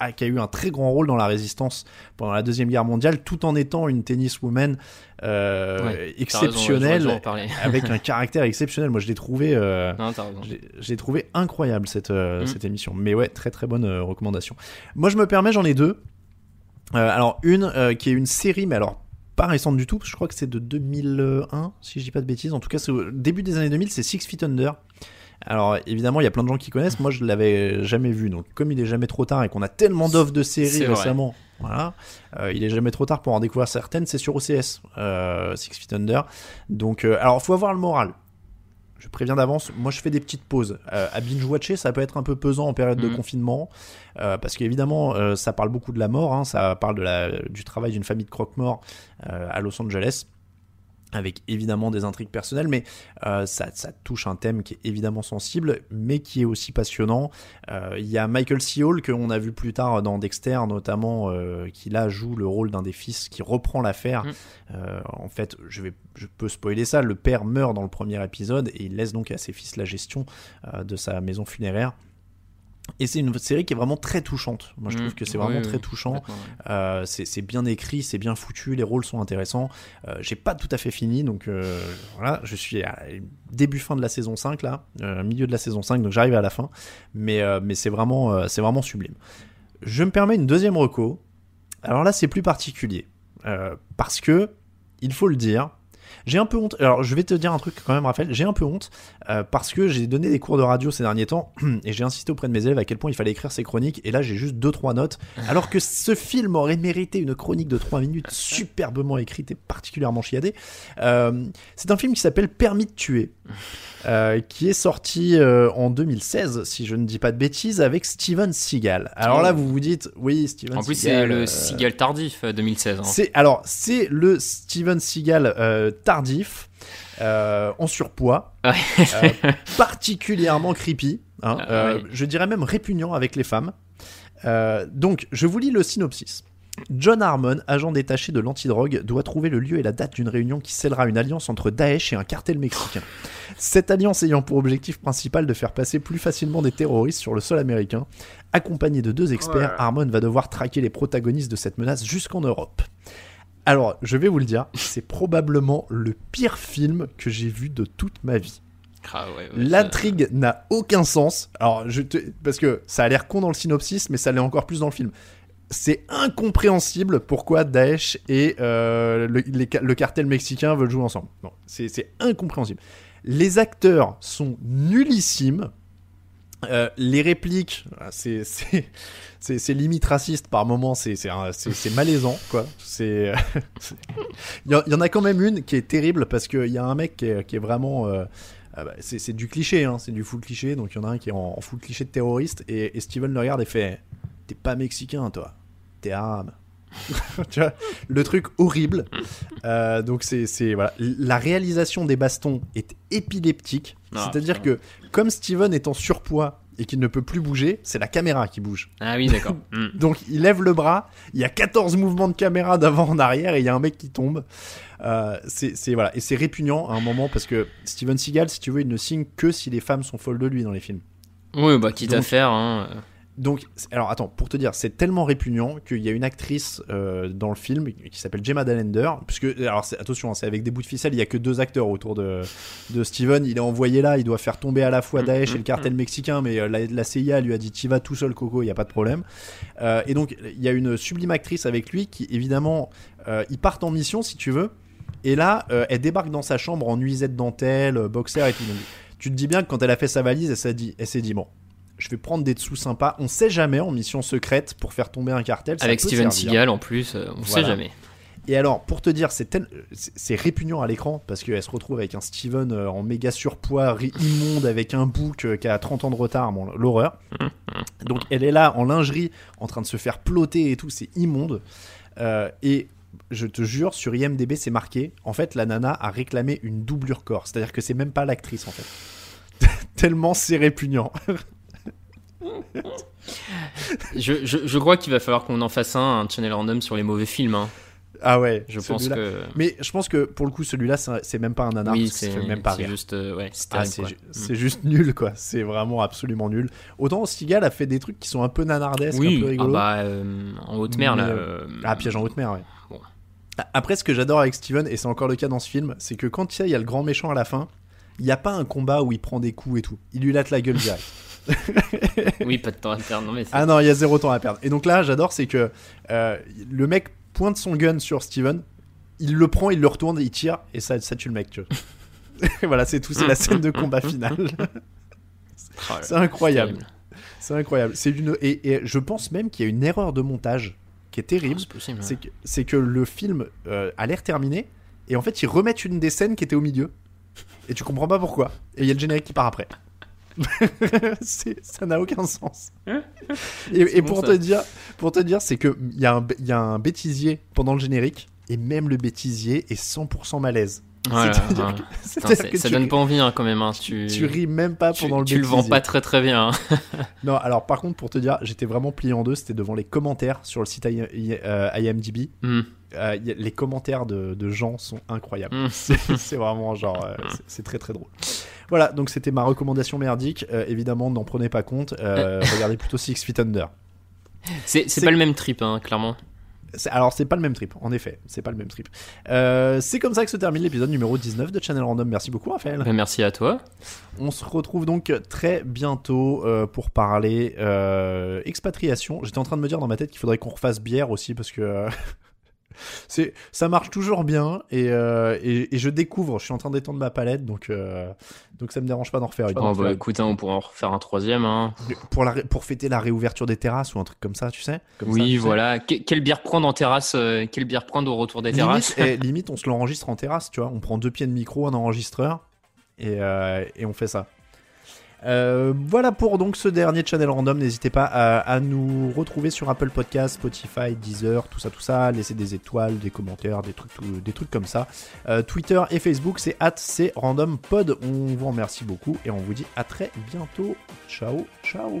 a- qui a eu un très grand rôle dans la résistance pendant la deuxième guerre mondiale, tout en étant une tenniswoman euh, Ouais, raison, exceptionnelle, avec un caractère exceptionnel. Moi, je l'ai trouvé. euh. J'ai- trouvé incroyable cette, euh, Mm. cette émission. Mais ouais, très très bonne recommandation. Moi, je me permets, j'en ai deux. Alors, une qui est une série, mais alors pas récente du tout, parce que je crois que c'est de 2001, si je dis pas de bêtises. En tout cas, c'est au début des années 2000, c'est Six Feet Under. Alors évidemment, il y a plein de gens qui connaissent. Moi, je l'avais jamais vu. Donc, comme il est jamais trop tard et qu'on a tellement d'offres de séries récemment, voilà, euh, il est jamais trop tard pour en découvrir certaines. C'est sur OCS, euh, Six Feet Under. Donc, euh, alors, faut avoir le moral. Je préviens d'avance, moi je fais des petites pauses. Euh, à binge-watcher, ça peut être un peu pesant en période de Mhm. confinement, euh, parce qu'évidemment, euh, ça parle beaucoup de la mort, hein, ça parle de la, du travail d'une famille de croque-morts euh, à Los Angeles, avec évidemment des intrigues personnelles, mais euh, ça, ça touche un thème qui est évidemment sensible, mais qui est aussi passionnant. Euh, Il y a Michael C. Hall, qu'on a vu plus tard dans Dexter, notamment, euh, qui là joue le rôle d'un des fils qui reprend l'affaire. Euh, en fait, je, vais, je peux spoiler ça, le père meurt dans le premier épisode et il laisse donc à ses fils la gestion de sa maison funéraire. Et c'est une série qui est vraiment très touchante. Moi, je trouve que c'est vraiment Oui, très touchant. Euh, c'est bien écrit, c'est bien foutu, les rôles sont intéressants. Euh, J'ai pas tout à fait fini, donc euh, voilà, je suis à début fin de la saison 5 là, euh, milieu de la saison 5, donc j'arrive à la fin. Mais, mais c'est vraiment, c'est vraiment sublime. Je me permets une deuxième reco. Alors là, c'est plus particulier. Parce que, il faut le dire, j'ai un peu honte. Alors, je vais te dire un truc quand même, Raphaël. J'ai un peu honte euh, parce que j'ai donné des cours de radio ces derniers temps et j'ai insisté auprès de mes élèves à quel point il fallait écrire ces chroniques. Et là, j'ai juste deux trois notes. Alors que ce film aurait mérité une chronique de 3 minutes superbement écrite et particulièrement chiadée. Euh, c'est un film qui s'appelle Permis de tuer. euh, qui est sorti euh, en 2016, si je ne dis pas de bêtises, avec Steven Seagal. Alors là, vous vous dites, oui, Steven En plus, c'est Seagal, le euh, Seagal tardif euh, 2016. hein. c'est alors c'est le Steven Seagal euh, tardif euh, en surpoids, euh, particulièrement creepy. hein, Ah, euh. Je dirais même répugnant avec les femmes. Euh, donc, je vous lis le synopsis. John Harmon, agent détaché de l'antidrogue, doit trouver le lieu et la date d'une réunion qui scellera une alliance entre Daesh et un cartel mexicain. Cette alliance ayant pour objectif principal de faire passer plus facilement des terroristes sur le sol américain. Accompagné de deux experts, Harmon va devoir traquer les protagonistes de cette menace jusqu'en Europe. Alors, je vais vous le dire, c'est probablement le pire film que j'ai vu de toute ma vie. Ah ouais, ouais, ça- L'intrigue n'a aucun sens. Alors, je te... parce que ça a l'air con dans le synopsis, mais ça l'est encore plus dans le film. C'est incompréhensible pourquoi Daesh et euh, le, les ca- le cartel mexicain veulent jouer ensemble. C'est incompréhensible. Les acteurs sont nullissimes. Euh, les répliques, c'est c'est- c'est c'est limite raciste par moments, c'est malaisant quoi. C'est c'est- il y, en- a quand même une qui est terrible parce qu'il y a un mec qui est, qui est vraiment euh, ah bah, c'est du cliché, hein, c'est du full cliché. Donc il y en a un qui est en, en full cliché de terroriste et, et Steven le regarde et fait T'es pas mexicain, toi, t'es arabe. tu vois, le truc horrible. Euh, donc c'est c'est- voilà, la réalisation des bastons est épileptique. Ah, C'est-à-dire que comme Steven est en surpoids, et qu'il ne peut plus bouger, c'est la caméra qui bouge. Ah oui, d'accord. Donc il lève le bras, il y a 14 mouvements de caméra d'avant en arrière et il y a un mec qui tombe. Euh, c'est voilà et c'est répugnant à un moment parce que Steven Seagal, si tu veux, il ne signe que si les femmes sont folles de lui dans les films. Oui, bah quitte à faire. Hein. Donc, alors attends, pour te dire, c'est tellement répugnant qu'il y a une actrice euh, dans le film qui s'appelle Gemma Dallender, puisque, alors attention, hein, c'est avec des bouts de ficelle, il y a que deux acteurs autour de, de Steven, il est envoyé là, il doit faire tomber à la fois Daesh et le cartel mexicain, mais euh, la, la CIA lui a dit, t'y vas tout seul Coco, il n'y a pas de problème. Euh, et donc, il y a une sublime actrice avec lui qui, évidemment, euh, ils partent en mission, si tu veux, et là, elle débarque dans sa chambre en nuisette dentelle, boxer et tout. Donc, tu te dis bien que quand elle a fait sa valise, elle s'est dit, elle s'est dit bon, je vais prendre des dessous sympas. On sait jamais en mission secrète pour faire tomber un cartel. ça Avec peut Steven servir. Seagal en plus, euh, on Voilà. sait jamais. Et alors, pour te dire, c'est tel- c'est c'est répugnant à l'écran parce qu'elle se retrouve avec un Steven euh, en méga surpoids, immonde, avec un bouc euh, qui a 30 ans de retard, bon, l'horreur. Donc, elle est là en lingerie, en train de se faire ploter et tout, c'est immonde. Euh, et je te jure, sur IMDB, c'est marqué. En fait, la nana a réclamé une doublure corps, c'est-à-dire que c'est même pas l'actrice en fait. Tellement c'est répugnant. Je, je, je crois qu'il va falloir qu'on en fasse un, un channel random sur les mauvais films. hein. Ah ouais, Je pense que. Mais je pense que pour le coup, celui-là, c'est même pas un nanar, oui, c'est même pas juste. euh, ouais, c'est Ah, terrible, c'est juste nul, quoi. C'est vraiment absolument nul. Autant Stigal a fait des trucs qui sont un peu nanardesques, un peu ah rigolos. bah, euh, en haute mer, là. Euh, Ah, piège en haute mer, ouais. Bon. Après, ce que j'adore avec Steven, et c'est encore le cas dans ce film, c'est que quand il y a le grand méchant à la fin, il n'y a pas un combat où il prend des coups et tout. Il lui latte la gueule direct. Oui, pas de temps à perdre. Non, mais c'est- ah non, il y a zéro temps à perdre. Et donc là, j'adore, c'est que euh, le mec pointe son gun sur Steven, il le prend, il le retourne, il tire, et ça, ça tue le mec, tu vois. voilà, c'est tout, c'est la scène de combat finale. Oh c'est incroyable. C'est incroyable. C'est une et, et je pense même qu'il y a une erreur de montage qui est terrible. Oh, que, c'est que le film euh, a l'air terminé et en fait ils remettent une des scènes qui était au milieu et tu comprends pas pourquoi. Et il y a le générique qui part après. Ça n'a aucun sens. Et, et bon, pour, ça. te dire, pour te dire, c'est que il y, a un y a un bêtisier pendant le générique et même le bêtisier est 100% malaise. Voilà, que- Putain, que ça tu, donne pas envie hein, quand même. Hein. Tu, tu ris même pas tu, pendant le tu le vends pas très très bien. hein. Non, alors par contre, pour te dire, j'étais vraiment plié en deux. C'était devant les commentaires sur le site I- I- euh, IMDb. Hmm. Euh, a- les commentaires de, de gens sont incroyables. Mm. C'est vraiment genre, euh, c'est très très drôle. Voilà, donc c'était ma recommandation merdique. Euh, évidemment, n'en prenez pas compte. Euh, regardez plutôt Six Feet Under. C'est pas le même trip, hein, clairement. Alors, c'est pas le même trip, en effet. C'est pas le même trip. Euh, c'est comme ça que se termine l'épisode numéro 19 de Channel Random. Merci beaucoup, Raphaël. Bah, merci à toi. On se retrouve donc très bientôt euh, pour parler euh, expatriation. J'étais en train de me dire dans ma tête qu'il faudrait qu'on refasse bière aussi parce que euh, c'est ça marche toujours bien et, euh, et, et je découvre. Je suis en train d'étendre ma palette donc euh, donc ça me dérange pas d'en refaire une. Oh, bah, écoute, hein, on pourra en refaire un troisième. Hein. Pour la pour fêter la réouverture des terrasses ou un truc comme ça, tu sais. Comme ça, Oui, sais. voilà. Que- quelle bière prendre en terrasse euh, Quelle bière prendre au retour des terrasses? Limite, eh, limite, on se l'enregistre en terrasse, tu vois. On prend deux pieds de micro, un enregistreur, et, euh, et on fait ça. Euh, voilà pour donc ce dernier channel random. N'hésitez pas à, nous retrouver sur Apple Podcast, Spotify, Deezer, tout ça, tout ça. Laissez des étoiles, des commentaires, des trucs, comme ça. Euh, Twitter et Facebook, c'est @crandompod. On vous remercie beaucoup et on vous dit à très bientôt. Ciao, ciao.